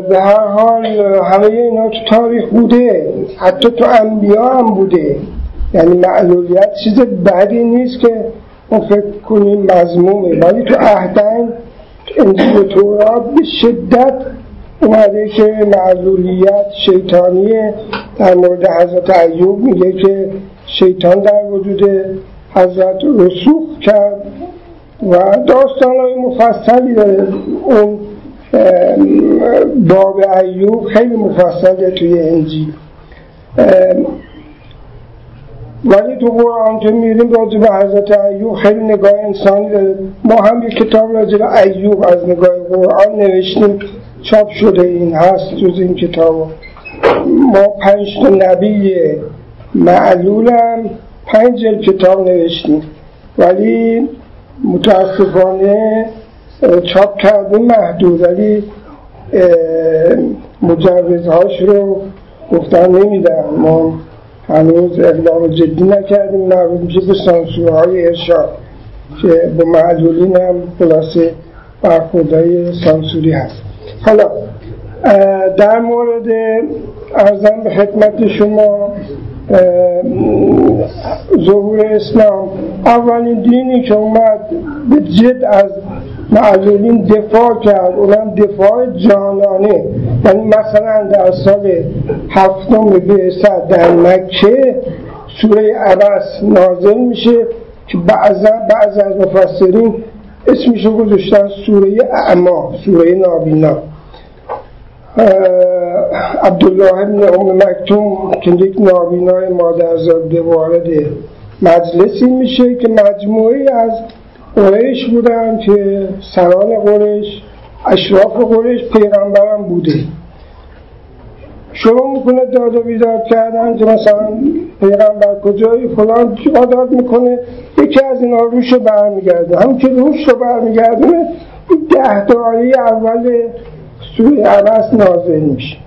به هر حال همه اینا تو تاریخ بوده. حتی تو انبیا هم بوده. یعنی معلولیت چیز بدی نیست که ما فکر کنیم مضمومه. ولی تو اهدن انجیل تورات به شدت اومده که معلولیت شیطانیه. در مورد حضرت ایوب میگه که شیطان در وجود حضرت رسوخ کرد. و داستان های مفصلی داره. اون باب ایوب خیلی مفصله توی انجیل ولی تو قرآن که میریم راجع به حضرت ایوب خیلی نگاه انسانی داره. ما هم یک کتاب راجع به ایوب از نگاه قرآن نوشتیم. چاپ شده این هست جز این کتاب ما پنج تا نبی معلولم پنج کتاب نوشتیم. ولی متاسفانه چاپ کردیم محدود ولی مجوزهاش رو گفتن نمیدن. ما هنوز اقدام جدی نکردیم مربوط میشه به سانسورهای ارشاد که به معلولین هم خلاصه برخوردهای سانسوری هست. حالا در مورد ارزم به خدمت شما ظهور اسلام. اولین دینی که اومد به جد از معلولین دفاع کرد. اونم دفاع جانانه. یعنی مثلا در سال هفتم به در مکه سوره عبس نازل میشه که بعضا بعض از مفسرین اسمشو گذاشتن سوره اعما سوره نابینا. عبدالله ابن ام مکتوم که یک نابینای مادرزاده وارد مجلسی میشه که مجموعی از قریش بودن که سران قریش اشراف قریش پیغمبرم بوده. شروع می‌کنه داد و بیداد کردن که مثلا پیغمبر کجایی فلان چی داد می‌کنه. یکی از اینا روش رو برمیگرده. هم که روش رو برمیگرده ده داری اول سوی عوض نازل میشه.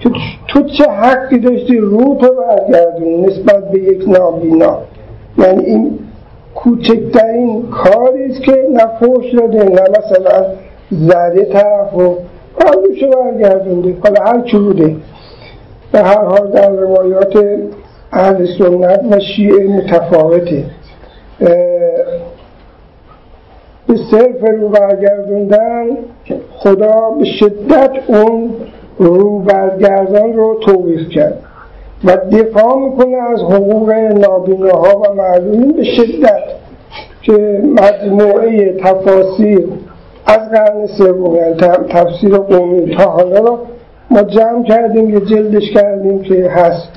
که تو چه حقی داشتی رو تو برگردون نسبت به یک نابینا؟ یعنی این کوچکترین کاری است که نه فوش داده نه مثلا زده طرف و روشو برگردونده. حالا هر چی بوده. به هر حال در روایات اهل سنت و شیعه متفاوته. به صرف رو برگردوندن خدا به شدت اون رو برگردان رو توبیخ کرد و دفاع می‌کنه از حقوق نابیناها و معلومین به شدت که مجموعه تفاسیر از قرن سوم یعنی تفسیر قومی تا حالا رو ما جمع کردیم یه جلدش کردیم که هست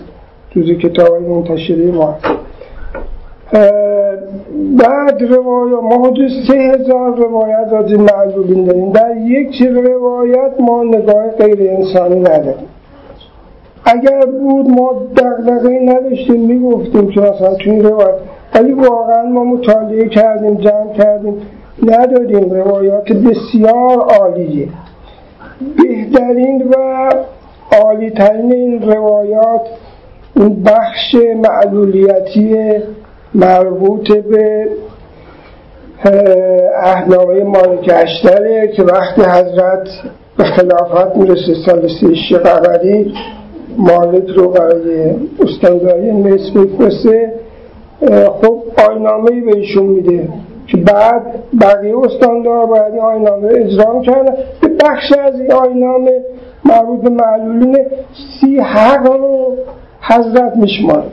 جزی کتاب منتشری ما. بعد روایات ما حدود سه هزار روایت راجع معلولین داریم. در یک روایت ما نگاه غیر انسانی نداریم. اگر بود ما دقدقه نداشتیم می‌گفتیم که مثلا تو این روایت ولی واقعا ما مطالعه کردیم جمع کردیم نداریم روایات بسیار عالیه. بهترین و عالیترین این روایات اون بخش معلولیتی مربوط به اهنامه مالک که وقتی حضرت به خلافت می‌رسه سال سی قبری مالک رو برای استنداری مصر میفرسته. خب آینامه به ایشون میده که بعد بقیه استاندار باید این آینامه اجرام کردن به بخش از این آینامه مربوط به معلولین سی حق رو حضرت میشماره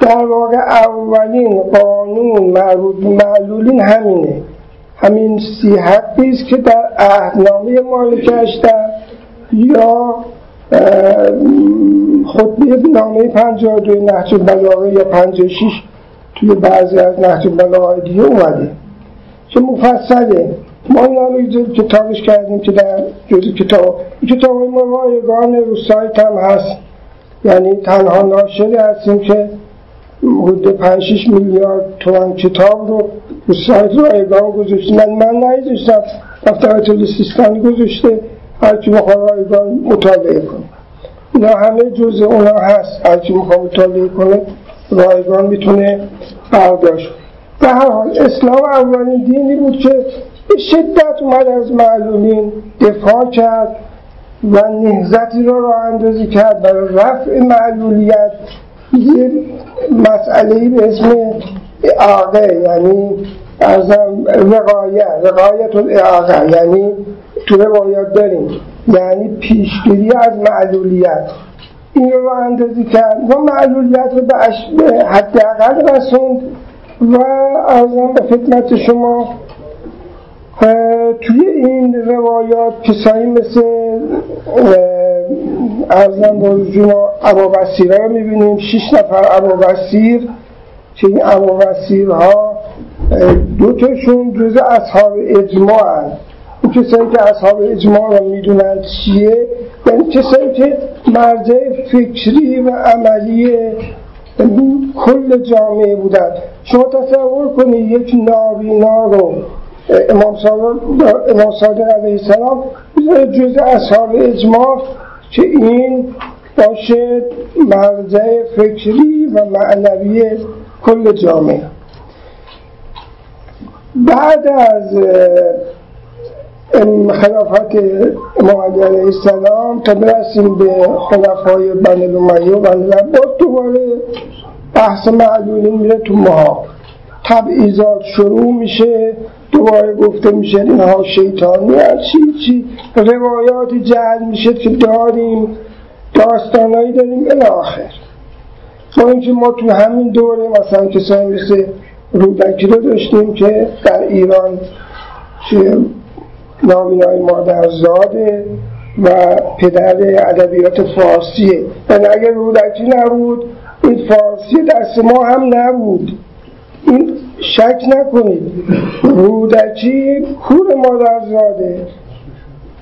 در واقع اولین قانون مربوط به معلولین همینه. همین سی حقی است که در عهدنامه مالکش در یا خطبه نامه 52 نهج البلاغه یا 56 توی بعضی از نهج البلاغه دیگه اومده. که مفصله. ما این هم کتابش کردیم که در جز کتاب کتاب ما رایگان رو سایت هم هست. یعنی تنها ناشری هستیم که حدود 5 میلیارد تومن کتاب رو سایت رایگان گذاشته من نایزشتم دفتر سیستانی گذاشته. هرچی بخواه رایگان مطالعه کنه اینا همه جز اونا هست. هرچی می‌خواه مطالعه کنه رایگان می‌تونه برداشت. به هر حال اسلام اولین دینی بود که به شدت اومد از معلومین دفاع کرد و نهزتی رو راه اندازی کرد برای رفع معلولیت. یه مسئله به اسم اعاقه یعنی ارزم وقایه وقایت الاعاقه یعنی تو روایات داریم. یعنی پیشگیری از معلولیت. این رو اندازی کرد. و معلولیت رو به حداقل رسوند. و ارزم به خدمت شما توی این روایات کسایی مثل ارزم با رجوع ابا رو می‌بینیم. شش نفر ابا که این ابا ها دو تاشون جز اصحاب اجماع هست اون کسایی که اصحاب اجماع رو می‌دونن چیه؟ یعنی کسایی که مرجع فکری و عملی کل جامعه بودن. شما تصور کنید یک نابینا رو امام صادق علیه السلام جز اصحاب اجماع که این باشه مرجع فکری و معنوی کل جامعه. بعد از خلافت امام علی علیه السلام تا برسیم به خلفای بن الامیه و بن العباس دوباره بحث معلولین میره تو ما تبعیضات شروع میشه دوباره گفته میشه اینها شیطانی هست چی چی روایات جهل میشه که داریم داستانایی داریم الاخر. با اینکه ما تو همین دوره مثلا کسایی مثل رودکی رو داشتیم که در ایران که نامینای مادرزاده و پدر ادبیات فارسیه. یعنی اگر رودکی نبود این فارسی دست ما هم نبود. این شک نکنید. رودکی کور مادرزاده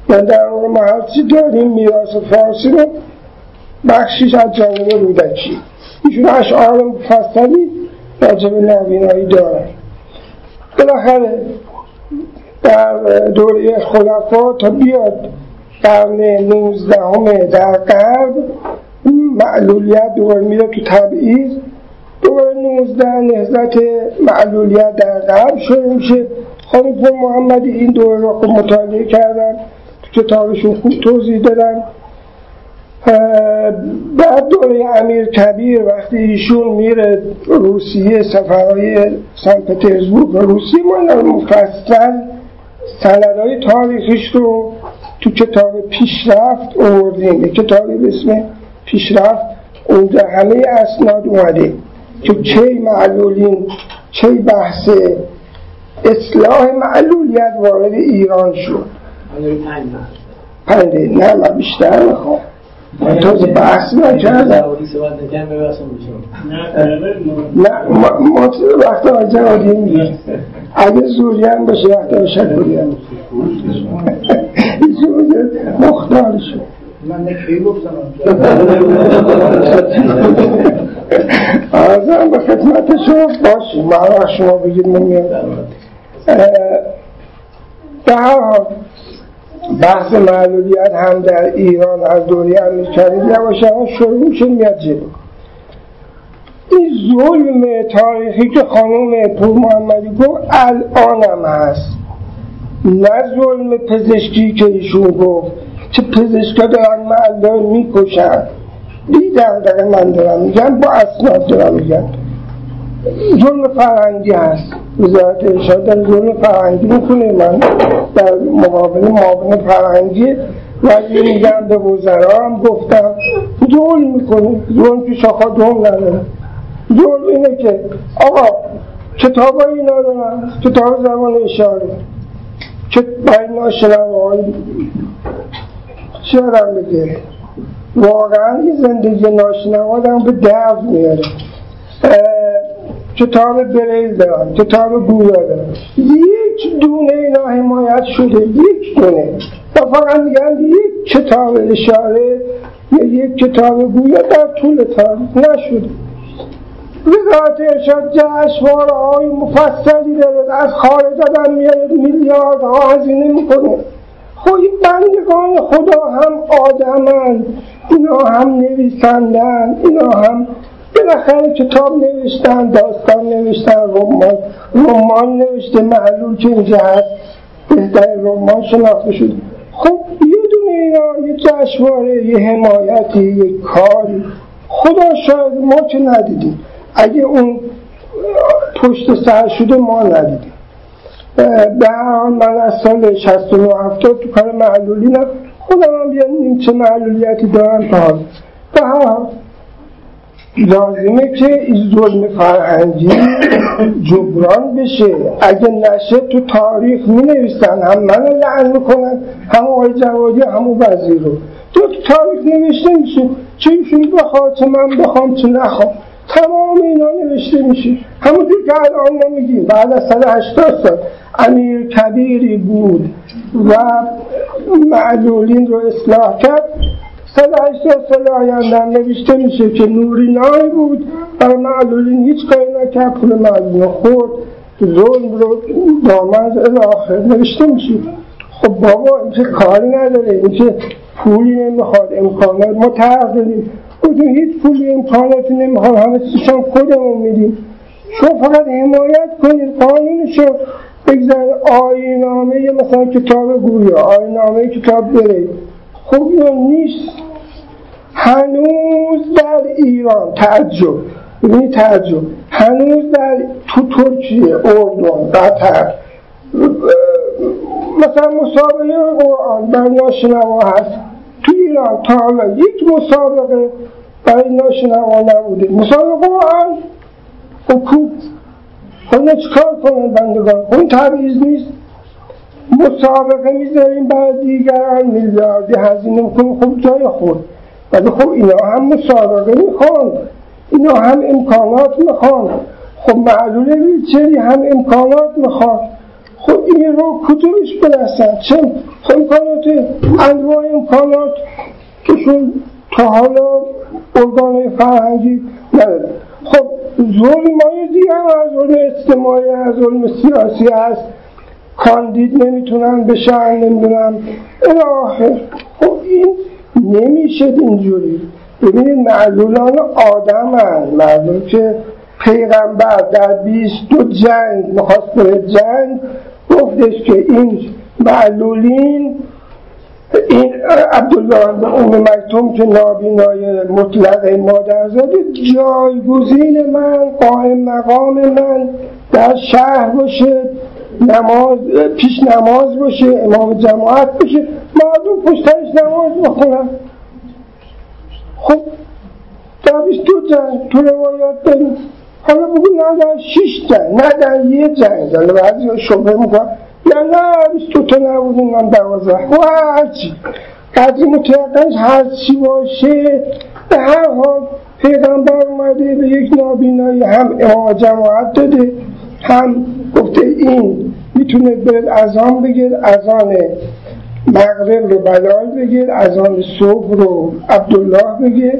و در اون هرچی داریم میراث فارسی رو بخشیش از جانب رودکی ایشون اشعار مفصلی راجب نابینایی دارن. بالاخره در دوره خلفا تا بیاد قرن نوزدهم در غرب معلولیت دوباره میره تو تبعیض. دوباره نوزده نهزت معلولیت در غرب شروع میشه. خانم محمدی این دوره رو خوب مطالعه کردن تو کتابشون خوب توضیح دادن. بعد دوره امیر کبیر وقتی ایشون میره روسیه سفرهای سن پترزبورگ و روسیه ما مفصل سندهای تاریخش رو تو کتاب پیشرفت آوردیم. کتابی به اسم پیشرفت اونجا همه اسناد اومده. که چه معلولین چه بحث اصلاح معلولیت وارد ایران شد. پنده نه من بیشتر می‌خوام من تازه بحث نکردم. نه ما وقت ها جوادی میگه اگه زوریان باشه وقت ها شکریان زوریان مختار شد. من آزم به خدمت شما باشی. ما شما بگید من به هر حال بحث معلولیت هم در ایران از دوری امیر کریم یواش یواش شروع میشه میاد جلو. این ظلم تاریخی که خانم پور محمدی گفت الان هم هست. نه ظلم پزشکی که ایشون گفت که پزشکا دارن معلم می‌کشن؟ بی دقیقه من دارم میگم با اسناد دارم میگم ظلم فرهنگی هست. وزارت ارشاد در ظلم فرهنگی می‌کنه. من در مقابل معاون فرهنگی ولی میگم به وزرا هم گفتم ظلم می‌کنه ظلم که شاخا دوم نداره. ظلم اینه که آقا کتاب های اینا دارن کتاب زمان اشاره. که ناشنوه چرا بگه واقعا این زندگی ناشنوا به درد میاره. کتاب بریل دارن کتاب گویا دارن یک دونه اینا حمایت شده یک دونه. و فقط میگن یک کتاب اشاره یا یک کتاب گویا در طول تاریخ نشده. وزارت ارشاد جشنواره های مفصلی داره از خارج آدم میاره میلیاردها هزینه می‌کنه. خب این بندگان خدا هم آدمن اینا هم نویسندن اینا هم بالاخره کتاب نوشتن داستان نوشتن رمان رمان نوشته معلول که اینجا هست بهتر رمان شناخته شد. خب یه دونه اینا یه جشنواره یه حمایتی یه کاری خدا شاید ما که ندیدیم. اگه اون پشت سر شده ما ندیدیم. هر حال من از سال 69 70 تو کار معلولینم خودم هم بیانیم چه معلولیتی دارم. تا حال به حال لازمه که این ظلم فرهنگی جبران بشه. اگه نشه تو تاریخ می نویسن هم منو لعن می‌کنن هم آقای جوادی هم وزیر رو. تو تاریخ نوشته میشه. چه ایشون بخواد چه من بخوام چه نخوام. تمام اینا نوشته میشه. همونجور که الان ما میگیم بعد از 180 سال امیر کبیری بود و معلولین رو اصلاح کرد. 180 سال آینده نوشته میشه که نوری نای بود. برای معلولین هیچ کاری نکرد. پول معلولین خورد. ظلم رو دامن الاخر نوشته میشه. خب بابا این کاری نداره؟ این پولی نمی‌خواد؟ امکانات ما طرح خودتون هیچ پولی امکاناتی نمی‌خواد. همه چیشان خودمون میدیم؟ شما فقط حمایت کنید قانونشو بگذارید. آینامه مثلا کتاب گویا آینامه کتاب برید خب نیست. هنوز در ایران تعجب. ببینید تعجب؟ هنوز در تو ترکیه اردن قطر مثلا مسابقه قرآن بر هست. تو ایران تا حالا یک مسابقه برای ناشنوا نبوده مسابقه قرآن خب کو خب چیکار کنن بندگان؟ اون تبعیض نیست. مسابقه می‌ذاریم برای دیگران میلیاردی هزینه می‌کنیم خب جای خود. ولی خب اینا هم مسابقه می‌خوان. اینا هم امکانات می‌خوان. خب معلول ویلچری هم امکانات می‌خوان. خب این رو کتبش برسن چه خب امکانات انواع امکانات. کهشون تا حالا ارگان فرهنگی ندارن خب ظلم های دیگه هم از ظلم اجتماعی از ظلم سیاسی هست. کاندید نمی‌تونن بشن نمی‌دونم. الاخر خب این نمیشه اینجوری. ببینید معلولان آدم هست معلول که پیغمبر در بیست دو جنگ می‌خواست بره جنگ گفتش که این معلولین این عبدالله به ام مکتوم که نابینای مطلق مادرزاده جایگزین من قائم مقام من در شهر باشه نماز پیش نماز باشه امام جماعت باشه مردم پشترش نماز بخونن خب در بیست دو جنگ تو روایات داریم. حالا بگو نه در شیش جنگ نه در یه جنگ در بعضی شبه می‌کنن. بیست دو تا نبودیم من دوازه و هرچی. قدری متعقنش هرچی باشه به هر حال پیغمبر اومده به یک نابینایی هم امام جماعت داده هم گفته این می‌تونه برد ازان بگیر ازان مغرب رو بلال بگیر ازان صبح رو عبدالله بگیر.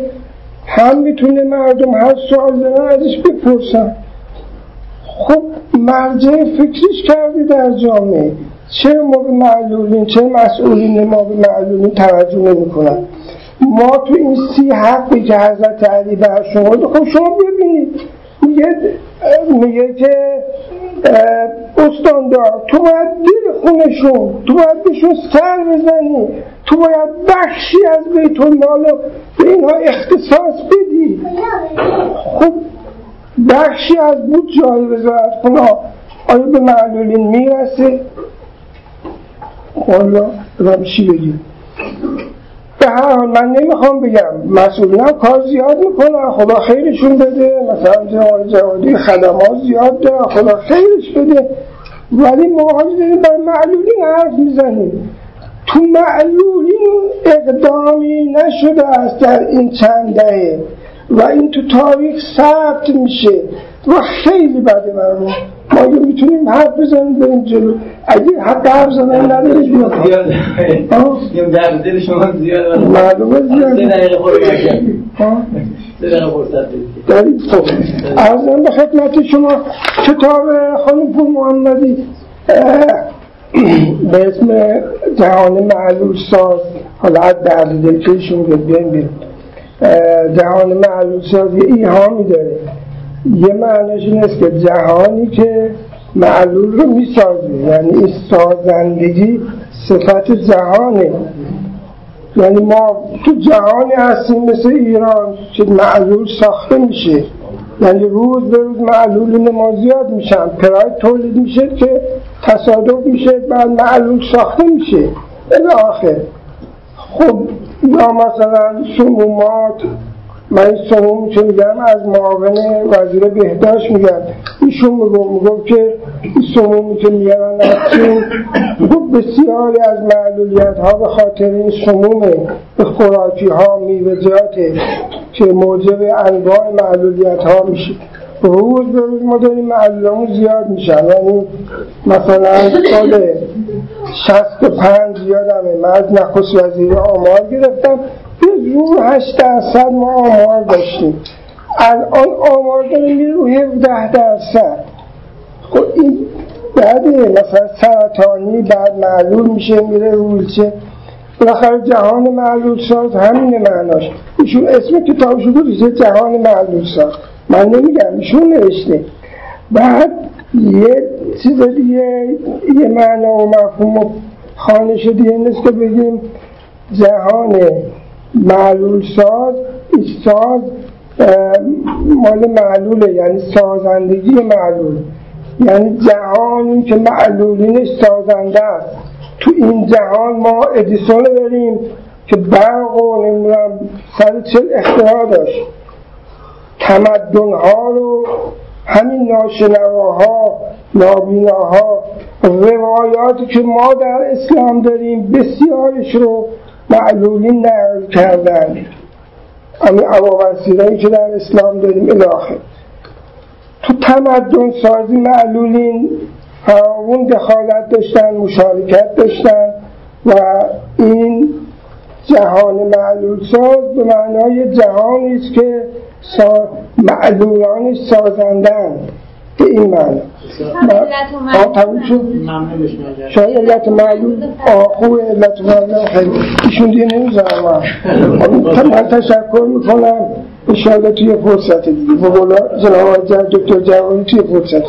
هم می‌تونه مردم هر سوال دارن ازش بپرسن. مرجع فکرش کرده در جامعه. چرا ما به معلولین چرا مسئولین ما به معلولین توجه نمی کنن ما تو این سی حقی که حضرت علی بر شما خب شما ببینید. میگه میگه که استاندار تو باید دل خونشون تو باید بهشون سر بزنی. تو باید بخشی از بیت المال به اینها اختصاص بدی. خب بخشی از بود جای وزارت خونه آیا به معلولین می‌رسه؟ والا چی بگیم؟ به هر حال من نمی‌خوام بگم. مسئولین کار زیاد می‌کنن. خدا خیرشون بده. مثلا جواد جوادی خدمات زیاد داره خدا خیرش بده. ولی ما حالی داریم بر معلولین حرف می‌زنیم. تو معلولین اقدامی نشده است در این چند دهه. و این تو تاریخ ثبت میشه و خیلی بده برمون ما اگه می‌تونیم حرف بزنیم بریم جلو. اگه حق حرف زدن نداره زیاد. در دل شما زیاد معلومه زیاد. سه دقیقه بدید دارید خب. ارزم به خدمت شما کتاب خانم پور محمدی به اسم جهان معلول ساز. حالا درد دل که میگه بیایم اه، جهان معلول ساز یه ایهامی داره یه معنیش این است که جهانی که معلول رو می‌سازه. یعنی این سازندگی صفت جهانه. یعنی ما تو جهانی هستیم مثل ایران که معلول ساخته میشه. یعنی روز به روز معلول ما زیاد میشن. پراید تولید میشه که تصادف میشه بعد معلول ساخته میشه. الاخر خب یا مثلا سمومات من سموم که میگم؟ از معاون وزیر بهداشت میگم. ایشون میگو میگو که این سمومی که میارن از چین بسیاری از معلولیت ها به خاطر این سموم به خوراکی ها میوه‌جاته که موجب انواع معلولیت ها میشه. روز به روز ما داریم معلولامون زیاد میشن. یعنی مثلا سال 65 یادمه. من از نخست وزیر آمار گرفتم. به زور 8 درصد ما آمار داشتیم. الان آمار داریم میره رو 17 درصد. خب این بعد مثلا سرطانی بعد معلول میشه میره رولچه بالاخره جهان معلول ساز همین معناش. ایشون اسم کتابشو گذاشته جهان معلول ساز. من نمیگم ایشون نوشته. بعد یه چیز دیگه یه معنا و مفهوم و خانش دیگه نیست که بگیم. جهان معلول ساز ساز مال معلوله یعنی سازندگی معلول. یعنی جهانی که معلولینش سازنده است. تو این جهان ما ادیسون داریم که برق و نمی‌دونم سر چل اختراع داشت. تمدن ها رو همین ناشنواها نابیناها روایاتی که ما در اسلام داریم بسیارش رو معلولین نقل کردن. همین ابوبسیرایی که در اسلام داریم الاخر تو تمدن سازی معلولین فراوون دخالت داشتن مشارکت داشتن و این جهان معلول ساز به معنای جهانی است که سا... معلولانش سازندن به این معنی. شاید علت معلول آه خوب علت معلول خیلی. ایشون دیگه نمی‌زنم من تشکر می‌کنم. انشاءالله توی فرصت دیگه. به قول جناب دکتر جوانی توی فرصت.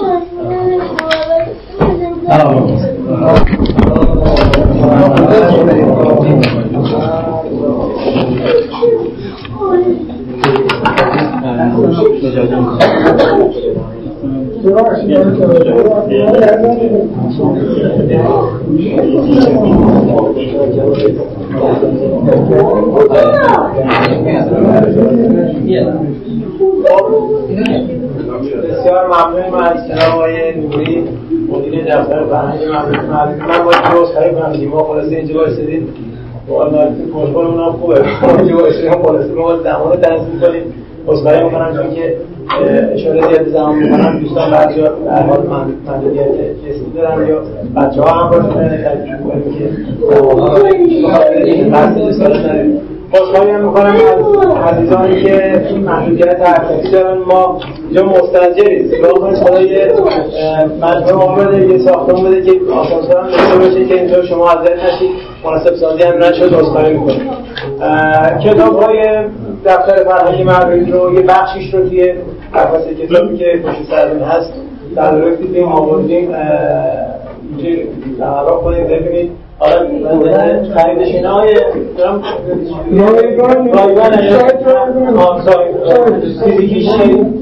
بسیار ممنونم از جناب آقای نوری مدیر دفتر فرهنگ مملکت معلومی من باید خیلی کنم ما خلاصه اینجا بایستدیم. واقعا کنشبان اونم خوبه. اینجا بایستدیم خلاصه ما زمان رو تنظیم کنیم. عذرخواهی می‌کنم چون که اشاره زیاد زمان می‌کنم دوستان بعضی ها در حال محدودیت جسمی دارن یا بچه ها هم باید تجربه کنیم که بحث رسالت نداریم. خوشحالی هم می‌کنم از عزیزانی که این محدودیت حرکتی دارن. ما اینجا مستجریم. نگاه کنید خدا یه مجموعه آمده یه ساختمون بده که آسانسور هم داشته باشه که اینجا شما حاضر نشید. مناسب سازی هم نشد. عذرخواهی می‌کنیم کتاب های دفتر فرهنگی مردمی رو یه بخشیش رو توی قفس کتابی که پشت سرمون هست تدارک دیدیم آوردیم اینجا تعرف کنید ببینید. حالا خریدش اینا های رایگان رایگان فیزیکیش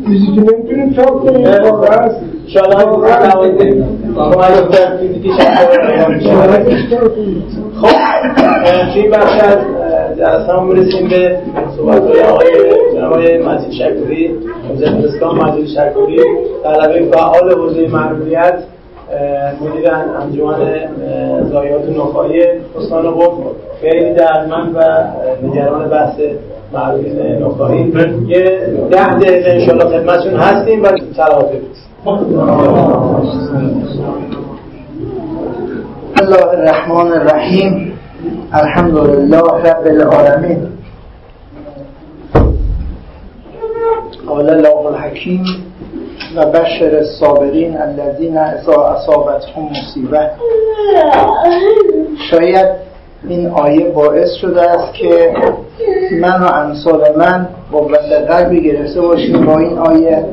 فیزیکی نمی‌تونیم چاپ کنیم. فیزیکیش خب این بخش از جلسه هم می‌رسیم به صحبت های آقای آقای مجید شکوری وزیر اسلام مجید شکوری. طلبه فعال حوزه معلولیت مدیر انجمن ضایعات نخایی استان قم خیلی دردمند و نگران بحث معلولین نخایی یه ده دقیقه انشاءالله خدمتشون هستیم و سلامت الله الرحمن الرحیم. الحمد لله رب العالمین. قال الله الحکیم و بشر الصابرین الذین اذا اصابتهم مصیبه. شاید این آیه باعث شده است که من و امثال من قوت قلبی گرفته باشیم با این آیه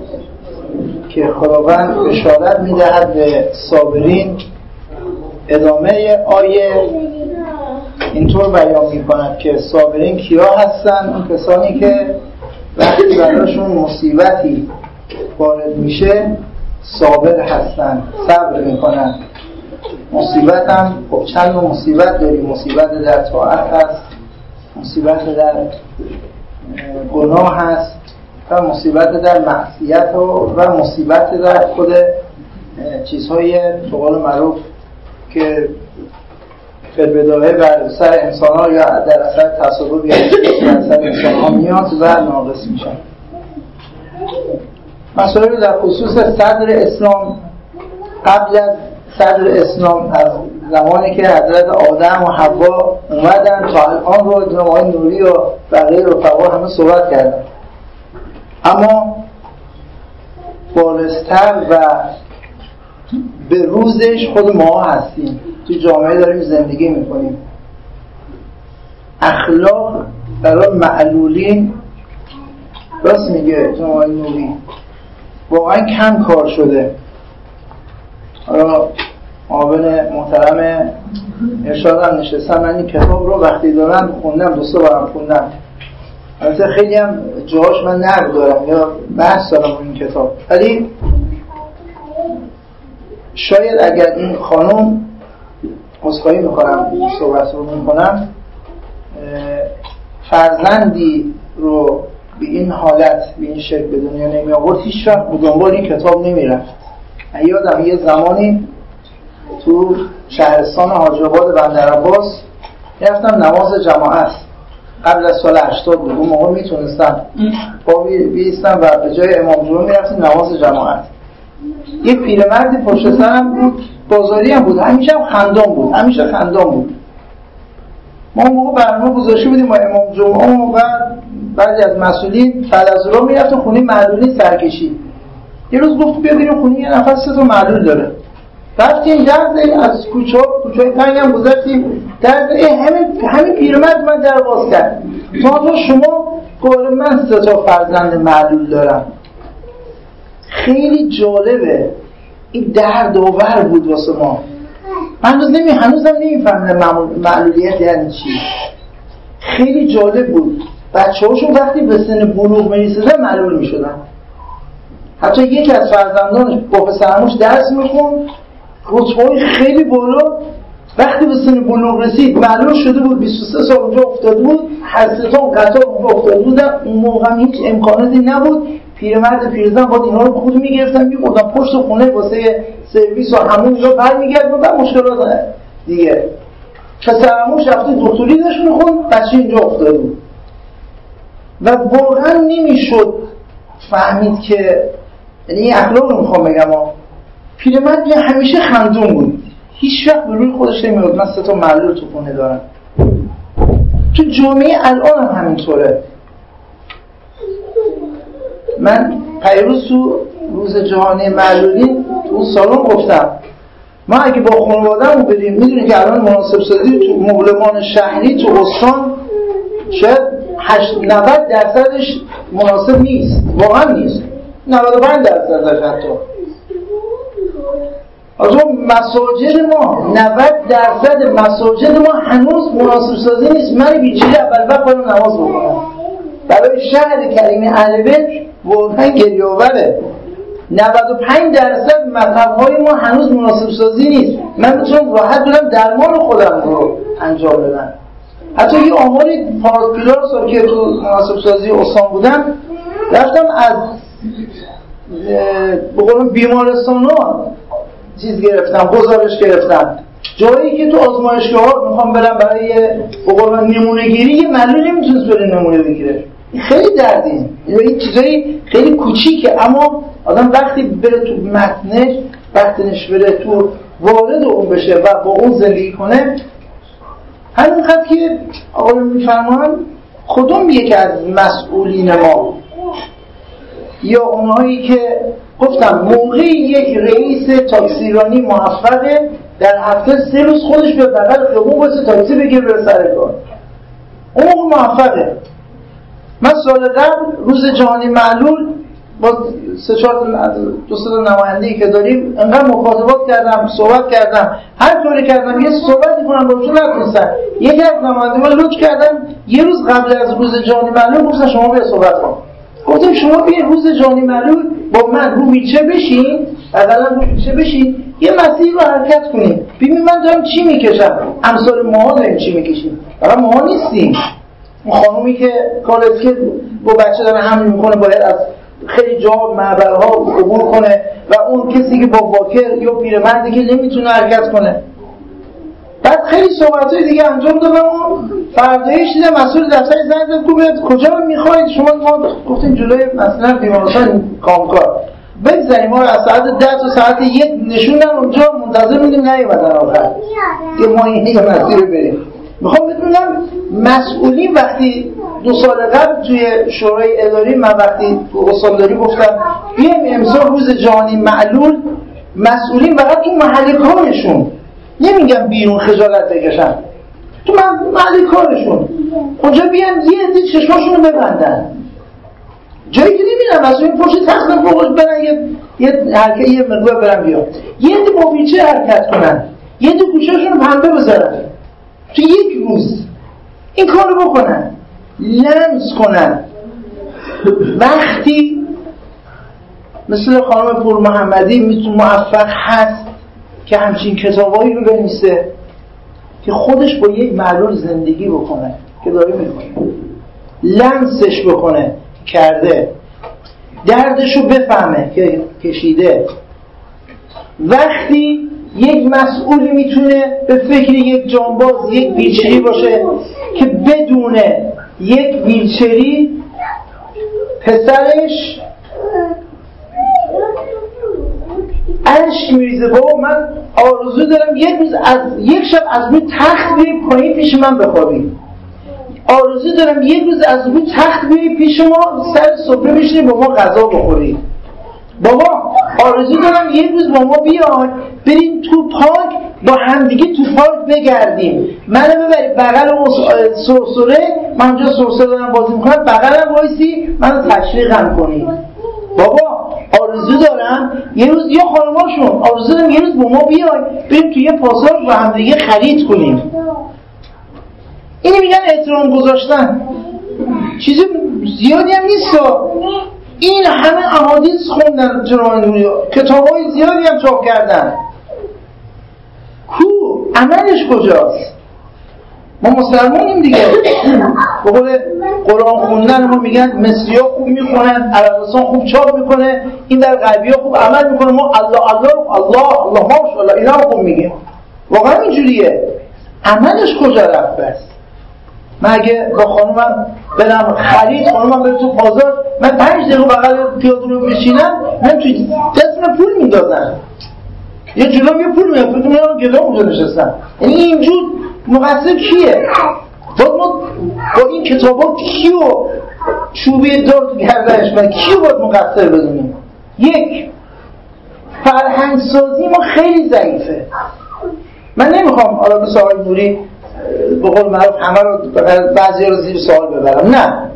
که خداوند بشارت می‌دهد به صابرین. ادامه آیه اینطور بیان می کند که صابرین کیا هستن؟ اون کسانی که وقتی براشون مصیبتی وارد میشه صابر هستن صبر می‌کنن. مصیبت هم خب چند مصیبت داریم؟ مصیبت در طاعت هست مصیبت در گناه هست و مصیبت در معصیت و, و مصیبت در خود چیزهای قول معروف که فلبداهه بر سر انسان ها یا در اثر تصادف یا سر انسان ها میاد و ناقص میشن مسائل در خصوص صدر اسلام قبل از صدر اسلام از زمانی که حضرت آدم و حوا اومدن تا الان رو جناب نوری و بقیه رفقا همه صحبت کردن. اما بالستر و به روزش خود ما هستیم. تو جامعه داریم زندگی می‌کنیم. اخلاق برای معلولین راست میگه جناب نوری. واقعا کم کار شده. حالا معاون محترم ارشاد هم نشستم من این کتاب رو وقتی دارم خوندم دوستا برم خوندم. البته خیلی هم جاهاش من نقد دارم یا بحث دارم این کتاب. ولی شاید اگر این خانم مصخایی می‌کنم صحبت رو می‌کنم. فرزندی رو به این حالت به این شکل به دنیا نمی آورد هیچ وقت به دنبال این کتاب نمی رفت یادم یه زمانی تو شهرستان حاج آباد بندر عباس رفتم نماز جماعت قبل از سال 80 بود. اون موقع می‌تونستم. با بیستم و به جای امام جمعه می‌رفتیم نماز جماعت. یه پیرمردی پشت سرم بود بازاری هم بود. همیشه هم خندان بود همیشه خندان بود. ما اون موقع برنامه گذاشته بودیم با امام جمعه و بعضی از مسئولین فلزورا می‌رفت خونه معلولی سرکشی یه روز گفت بیا بریم خونه یه نفر سه تا معلول داره. رفتیم در از کوچه کوچه تنگ هم گذاشتیم. در همین همین پیرمرد من در باز کرد. تو شما گفت من سه تا فرزند معلول دارم. خیلی جالبه. این درد آور بود واسه ما. من هنوز نمی هنوزم نمی‌فهمم معلولیت یعنی چی. خیلی جالب بود. بچه هاشون وقتی به سن بلوغ می معلول می شدن حتی یکی از فرزندانش با پسرموش درس میخون رتبه خیلی بالا وقتی به سن بلوغ رسید معلوم شده بود 23 سال اونجا افتاده بود ستان قطار اونجا افتاده بودن اون موقع هیچ امکاناتی نبود. پیرمرد پیرزن با اینها رو خود می‌گرفتن میبردن پشت خونه واسه سرویس و همون اینجا بر میگرد و مشکلات دیگه. پسرموش رفته دکتری داشت میخون بچه اینجا افتاده بود. و واقعا نمی‌شد فهمید که یعنی اخلاق رو می‌خوام بگم پیرمرد همیشه خندون بود. هیچ وقت به روی خودش نمیاد من سه تا معلول تو خونه دارم. تو جامعه الان هم همینطوره. من پیروز تو روز جهانی معلولین تو اون سالن گفتم. ما اگه با خانوادهمون بریم می‌دونیم که الان مناسب سازی تو مبلمان شهری تو استان شاید 90 درصدش مناسب نیست. واقعا نیست. 95 درصدش حتی. از مساجد ما 90 درصد مساجد ما هنوز مناسب سازی نیست. من بیچاره اول وقت برم نماز بکنم برای شهر کریم اهل بیت واقعا گریاوره 95 درصد های ما هنوز مناسب سازی نیست. من می‌تونم راحت برم درمان خودم رو انجام بدم. حتی یه آماری پیلار سال که تو مناسب سازی استان بودم رفتم از به قول بیمارستان ها چیز گرفتم گزارش گرفتم. جایی که تو آزمایشگاه می‌خوام برم برای بقول نمونه گیری یه معلول نمی‌تونست بره نمونه بگیره. این خیلی دردین این چیزایی خیلی کوچیکه. اما آدم وقتی بره تو متنش وقتش بره تو وارد اون بشه و با اون زندگی کنه همین که آقای میفرمان کدوم یکی از مسئولین ما یا اونهایی که گفتم موقعی یک رئیس تاکسیرانی موفقه در هفته سه روز خودش به بغل خیابون واسه تاکسی بگیر بره سر کار. اون موفقه. من سال قبل روز جهانی معلول با سه چهار دو سه نماینده که داریم انقدر مخاطبات کردم صحبت کردم. هر کاری کردم یه صحبتی کنم با چون نتونستم یکی از نماینده من لطف کردم یه روز قبل از روز جهانی معلول گفتن شما بیا صحبت کن. گفتم شما بیا روز جهانی معلول با من رو ویچه بشین اقلا رو ویچه بشین یه مسیر رو حرکت کنیم. ببین من دارم چی می‌کشم؟ امثال ماها داریم چی می‌کشیم؟ برای ماها نیستیم. اون خانومی که کارت که با بچه داره حمل می‌کنه باید از خیلی جا معبرها عبور کنه و اون کسی که با واکر یا پیرمردی که نمی‌تونه حرکت کنه. بعد خیلی صحبت های دیگه انجام دادم و فردایش دیدم مسئول دفتر زنگ زد کجا می‌خواید؟ شما ما گفتیم جلوی مثلا بیمارستان کامکار. بگذاریم ما از ساعت ده تا ساعت یک نشونن اونجا منتظر میدیم نیومدن آخر. که ما این یه مسیر بریم. می‌خوام بدونم مسئولی وقتی دو سال قبل توی شورای اداری من وقتی استانداری گفتم بیایم امسال روز جهانی معلول مسئولین فقط تو محل کارشون. نمیگم بیرون خجالت بکشن. تو محل کارشون. اونجا بیان یه عده چشماشون رو ببندن. جایی که نمیرم از این پشت تخت فوقش برن یه یه حرکت یه مقدار برن بیان یه عده با ویچه حرکت کنن. یه عده رو پنبه بذارن. تو یک روز. این کار رو بکنن. لمس کنن. وقتی مثل خانم پور محمدی میتون موفق هست که همچین کتابایی رو بنویسه که خودش با یک معلول زندگی بکنه که داره می‌کنه. لمسش بکنه کرده. دردش رو بفهمه که کشیده. وقتی یک مسئولی می‌تونه به فکر یک جانباز یک ویلچری باشه که بدون یک ویلچری پسرش عشق میریزه بابا من آرزو دارم یک روز از یک شب از روی تخت بیایی پایین پیش من بخوابی آرزو دارم یک روز از روی تخت بیایی پیش ما سر صبح بشینی با ما غذا بخوری بابا آرزو دارم یک روز با ما بیاید بریم تو پارک با همدیگه تو پارک بگردیم. منو ببری بغل سرسره. من اونجا سرسره دارم بازی می‌کنم بغلم وایسی منو تشریقم کنی. بابا آرزو دارم یه روز یا خانماشون آرزو دارم یه روز با ما بیای بریم توی یه پاساژ با همدیگه خرید کنیم. اینی میگن احترام گذاشتن. چیزی زیادی هم نیست این همه احادیث خوندن جناب نوری کتاب های زیادی هم چاپ کردن. کو؟ عملش کجاست؟ ما مسلمانیم دیگه. به قول قرآن خوندن ما میگن مصری ها خوب می‌خونن عربستان خوب چاپ می‌کنه این در غربی ها خوب عمل می‌کنه. ما الله الله الله الله ماشاءالله اینا خوب میگیم. واقعا اینجوریه. عملش کجا رفت بس من اگه با خانومم برم خرید خانومم بره تو بازار من پنج دقیقه بغل پیاده رو بشینم من توی دست پول می‌دادن یه جلو یه پول می‌دادن فکر اونجا نشستن یعنی اینجور مقصر کیه؟ باید ما با این کتاب ها کیو چوبه دار گردنش من کیو باید مقصر بدونیم؟ یک فرهنگ سازی ما خیلی ضعیفه. من نمی‌خوام حالا به سوال نوری به قول معروف همه رو بعضی رو زیر سوال ببرم. نه.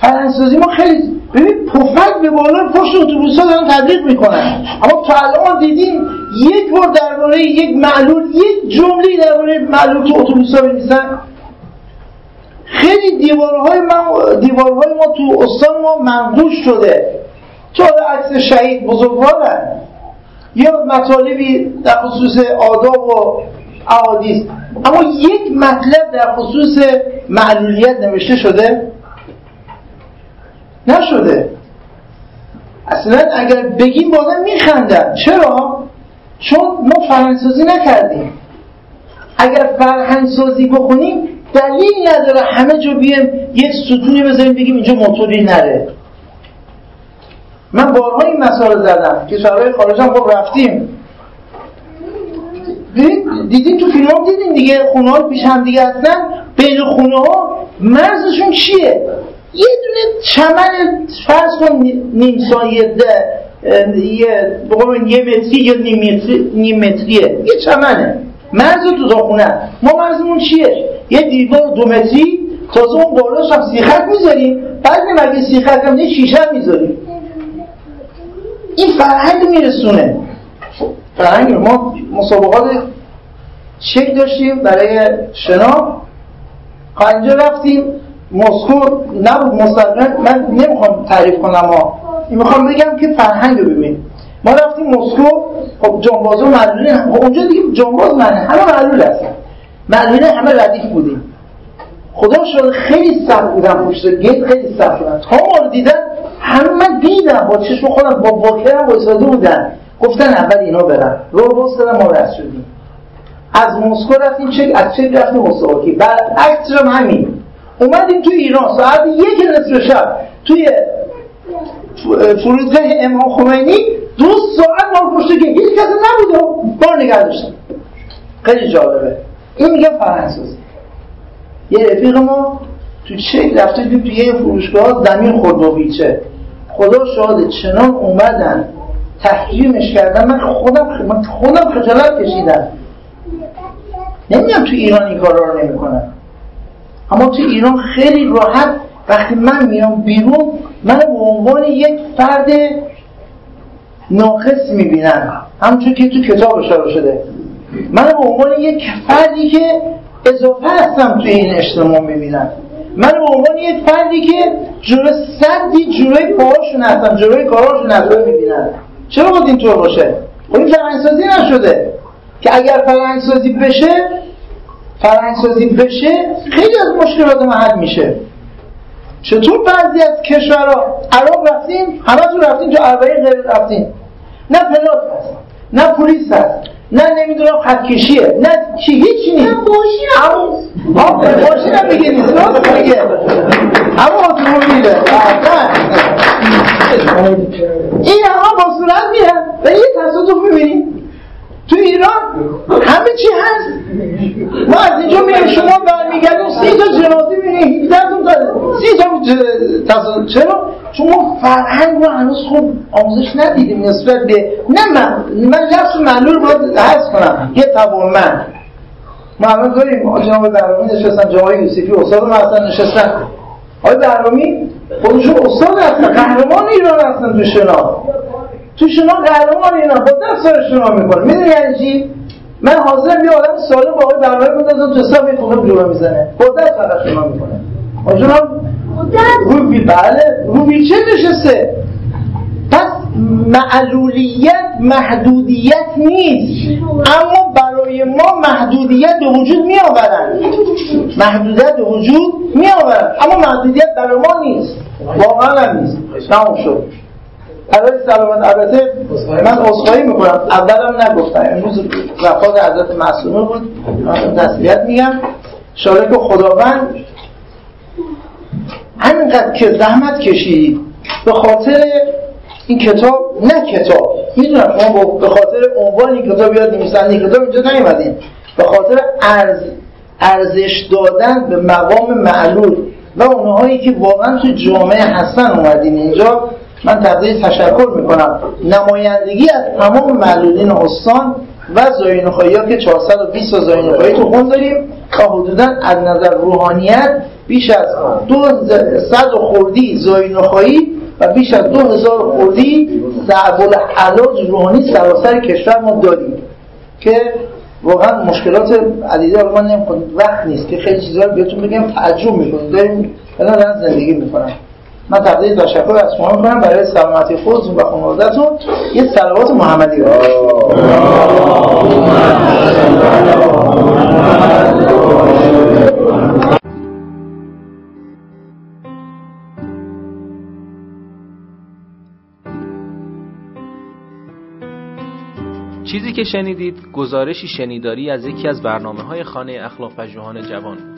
فرهنگسازی ما خیلی ببین پفک به بالا پشت اتوبوس ها دارن تبلیغ می‌کنن. اما تا الان دیدیم یک بار درباره یک معلول یک جمله درباره معلول تو اتوبوس ها بنویسن خیلی دیوارهای ما دیوارهای ما تو استان ما منقوش شده. تو عکس شهید بزرگوارن. یا مطالبی در خصوص آداب و احادیث. اما یک مطلب در خصوص معلولیت نوشته شده؟ نشده. اصلا اگر بگیم با میخندن. چرا؟ چون ما فرهنگسازی نکردیم. اگر فرهنگسازی بکنیم دلیل نداره همه جا بیم یک ستونی بذاریم بگیم اینجا موتوری نره. من بارها این مسائل زدم. که شهرهای خارج هم خب رفتیم. دیدین تو فیلم دیدین دیگه؟ خونه ها پیش هم دیگه هستن. بین خونه ها مرزشون چیه؟ یه دونه چمن فرض کن نیم سایه یه یه متری یا نیم, متری نیم متریه. یه چمنه. مرز تو خونه. ما مرزمون چیه؟ یه دیوار دو متری. تازه اون بالاش هم سیخک می‌ذاریم. بعد مگه سیخک هم یه شیشه می‌ذاریم. این فرهنگ میرسونه. فرهنگ ما مسابقات چک داشتیم برای شنا. اینجا رفتیم. مسکو نبود مستقیم من نمی‌خوام تعریف کنم ها می‌خوام بگم که فرهنگ رو ببین. ما رفتیم مسکو خب جانبازو معلولی خب اونجا دیگه جانباز منه همه معلول هستن. معلولی همه ردیف بودیم. خدا شد خیلی سخت بودم پشت گیت خیلی سخت بودم تا ما دیدن همه من دیدم. با چشم خودم با واکرم وایساده بودن. گفتن اول اینا برن. رو باز کردم ما رست شدیم. از مسکو رفتیم چک از چک رفتیم مسواکی بعد عکسش هم همین. اومدیم توی ایران. ساعت یک نصف شب توی فرودگاه امام خمینی دو ساعت ما پشت که هیچ کسی نبود و بار نگه داشتیم خیلی جالبه. این میگه فرانسوزی یه رفیق ما تو چک رفته تو یه فروشگاه زمین خورد با بیچه. خدا شاده چنان اومدن. تحریمش کردن. من خودم من خودم خجالت کشیدم. نمی‌دونم تو ایران این کارا رو نمی‌کنن. اما تو ایران خیلی راحت وقتی من میام بیرون من به عنوان یک فرد ناقص می‌بینن همونطور که تو کتاب اشاره شده. من به عنوان یک فردی که اضافه هستم توی این اجتماع می‌بینن من به عنوان یک فردی که جلو صدی جلوی پاهاشون هستم جلوی کاراشون هستم می‌بینن چرا باید اینطور باشه؟ خب این فرهنگسازی نشده. که اگر فرهنگسازی بشه فرهنگسازی بشه خیلی از مشکلات ما حل میشه. چطور بعضی از کشورها؟ عراق رفتیم همه تو رفتیم تو اربعین غیر رفتیم نه پلاس هست نه پلیس هست نه نمی‌دونم خطکشیه نه چی هیچی نیست. اما ماشین هم میگه نیست. راست میگه. اما اتومبیله این همه با صورت میرن و یه تصادف می‌بینیم تو ایران همه چی هست. ما از اینجا میریم شما برمیگردیم سی تا جنازه میریم 17 تا سی تا چرا؟ چون ما فرهنگ رو هنوز خوب آموزش ندیدیم نسبت به نه من من لفظ معلول باید حس کنم. یه توانمند. ما همه داریم. جناب برامی نشستن جمعه یوسفی استاد ما نشستن. آقای برامی خودشون استاد هستن قهرمان ایران هستن تو شنا. تو شما قهرمان اینا با دست سر شما می‌کنه می‌دونی یعنی چی؟ من حاضرم یه آدم سالم با آقای برنامه بندازم تو حساب خونه جلو می‌زنه با دست فقط شما می‌کنه آجونم رو بی بله رو چه نشسته؟ پس معلولیت محدودیت نیست. اما برای ما محدودیت به وجود می آورن محدودیت به وجود می آورن اما محدودیت برای ما نیست. واقعا هم نیست. تمام شد. برای سلامت البته من اصخایی می‌کنم. اولم نگفتم. امروز وفات حضرت معصومه بود. من تسلیت میگم. شاله که خداوند همینقدر که زحمت کشید به خاطر این کتاب نه کتاب. می‌دونم شما به خاطر عنوان این کتاب یاد نمیسند این کتاب اینجا نیومدین. به خاطر ارز ارزش دادن به مقام معلول. و اونهایی که واقعا تو جامعه هستن اومدین اینجا. من تقدیر تشکر می‌کنم. نمایندگی از تمام معلولین استان و زاینوخایی ها که 420 تا زاینوخایی تو خون داریم تا حدودا از نظر روحانیت بیش از دو صد خوردی زاینوخایی و بیش از دو هزار خوردی صعب العلاج روحانی سراسر کشور ما داریم که واقعا مشکلات عدیده رو من وقت نیست که خیلی چیزا رو بهتون بگم تعجب می‌کنیم داریم زندگی می‌کنم. من تقدیر تشکر از شما می‌کنم. برای سلامتی خودتون و خانوادهتون یه سلوات محمدی. رو چیزی که شنیدید گزارشی شنیداری از یکی از برنامه های خانه اخلاق پژوهان جوان.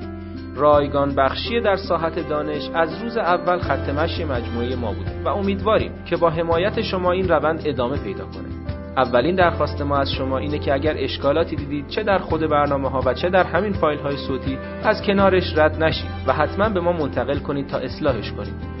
رایگان بخشی در ساحت دانش از روز اول خط مشی مجموعه ما بوده و امیدواریم که با حمایت شما این روند ادامه پیدا کنه. اولین درخواست ما از شما اینه که اگر اشکالاتی دیدید چه در خود برنامه ها و چه در همین فایل های صوتی از کنارش رد نشید و حتما به ما منتقل کنید تا اصلاحش کنید.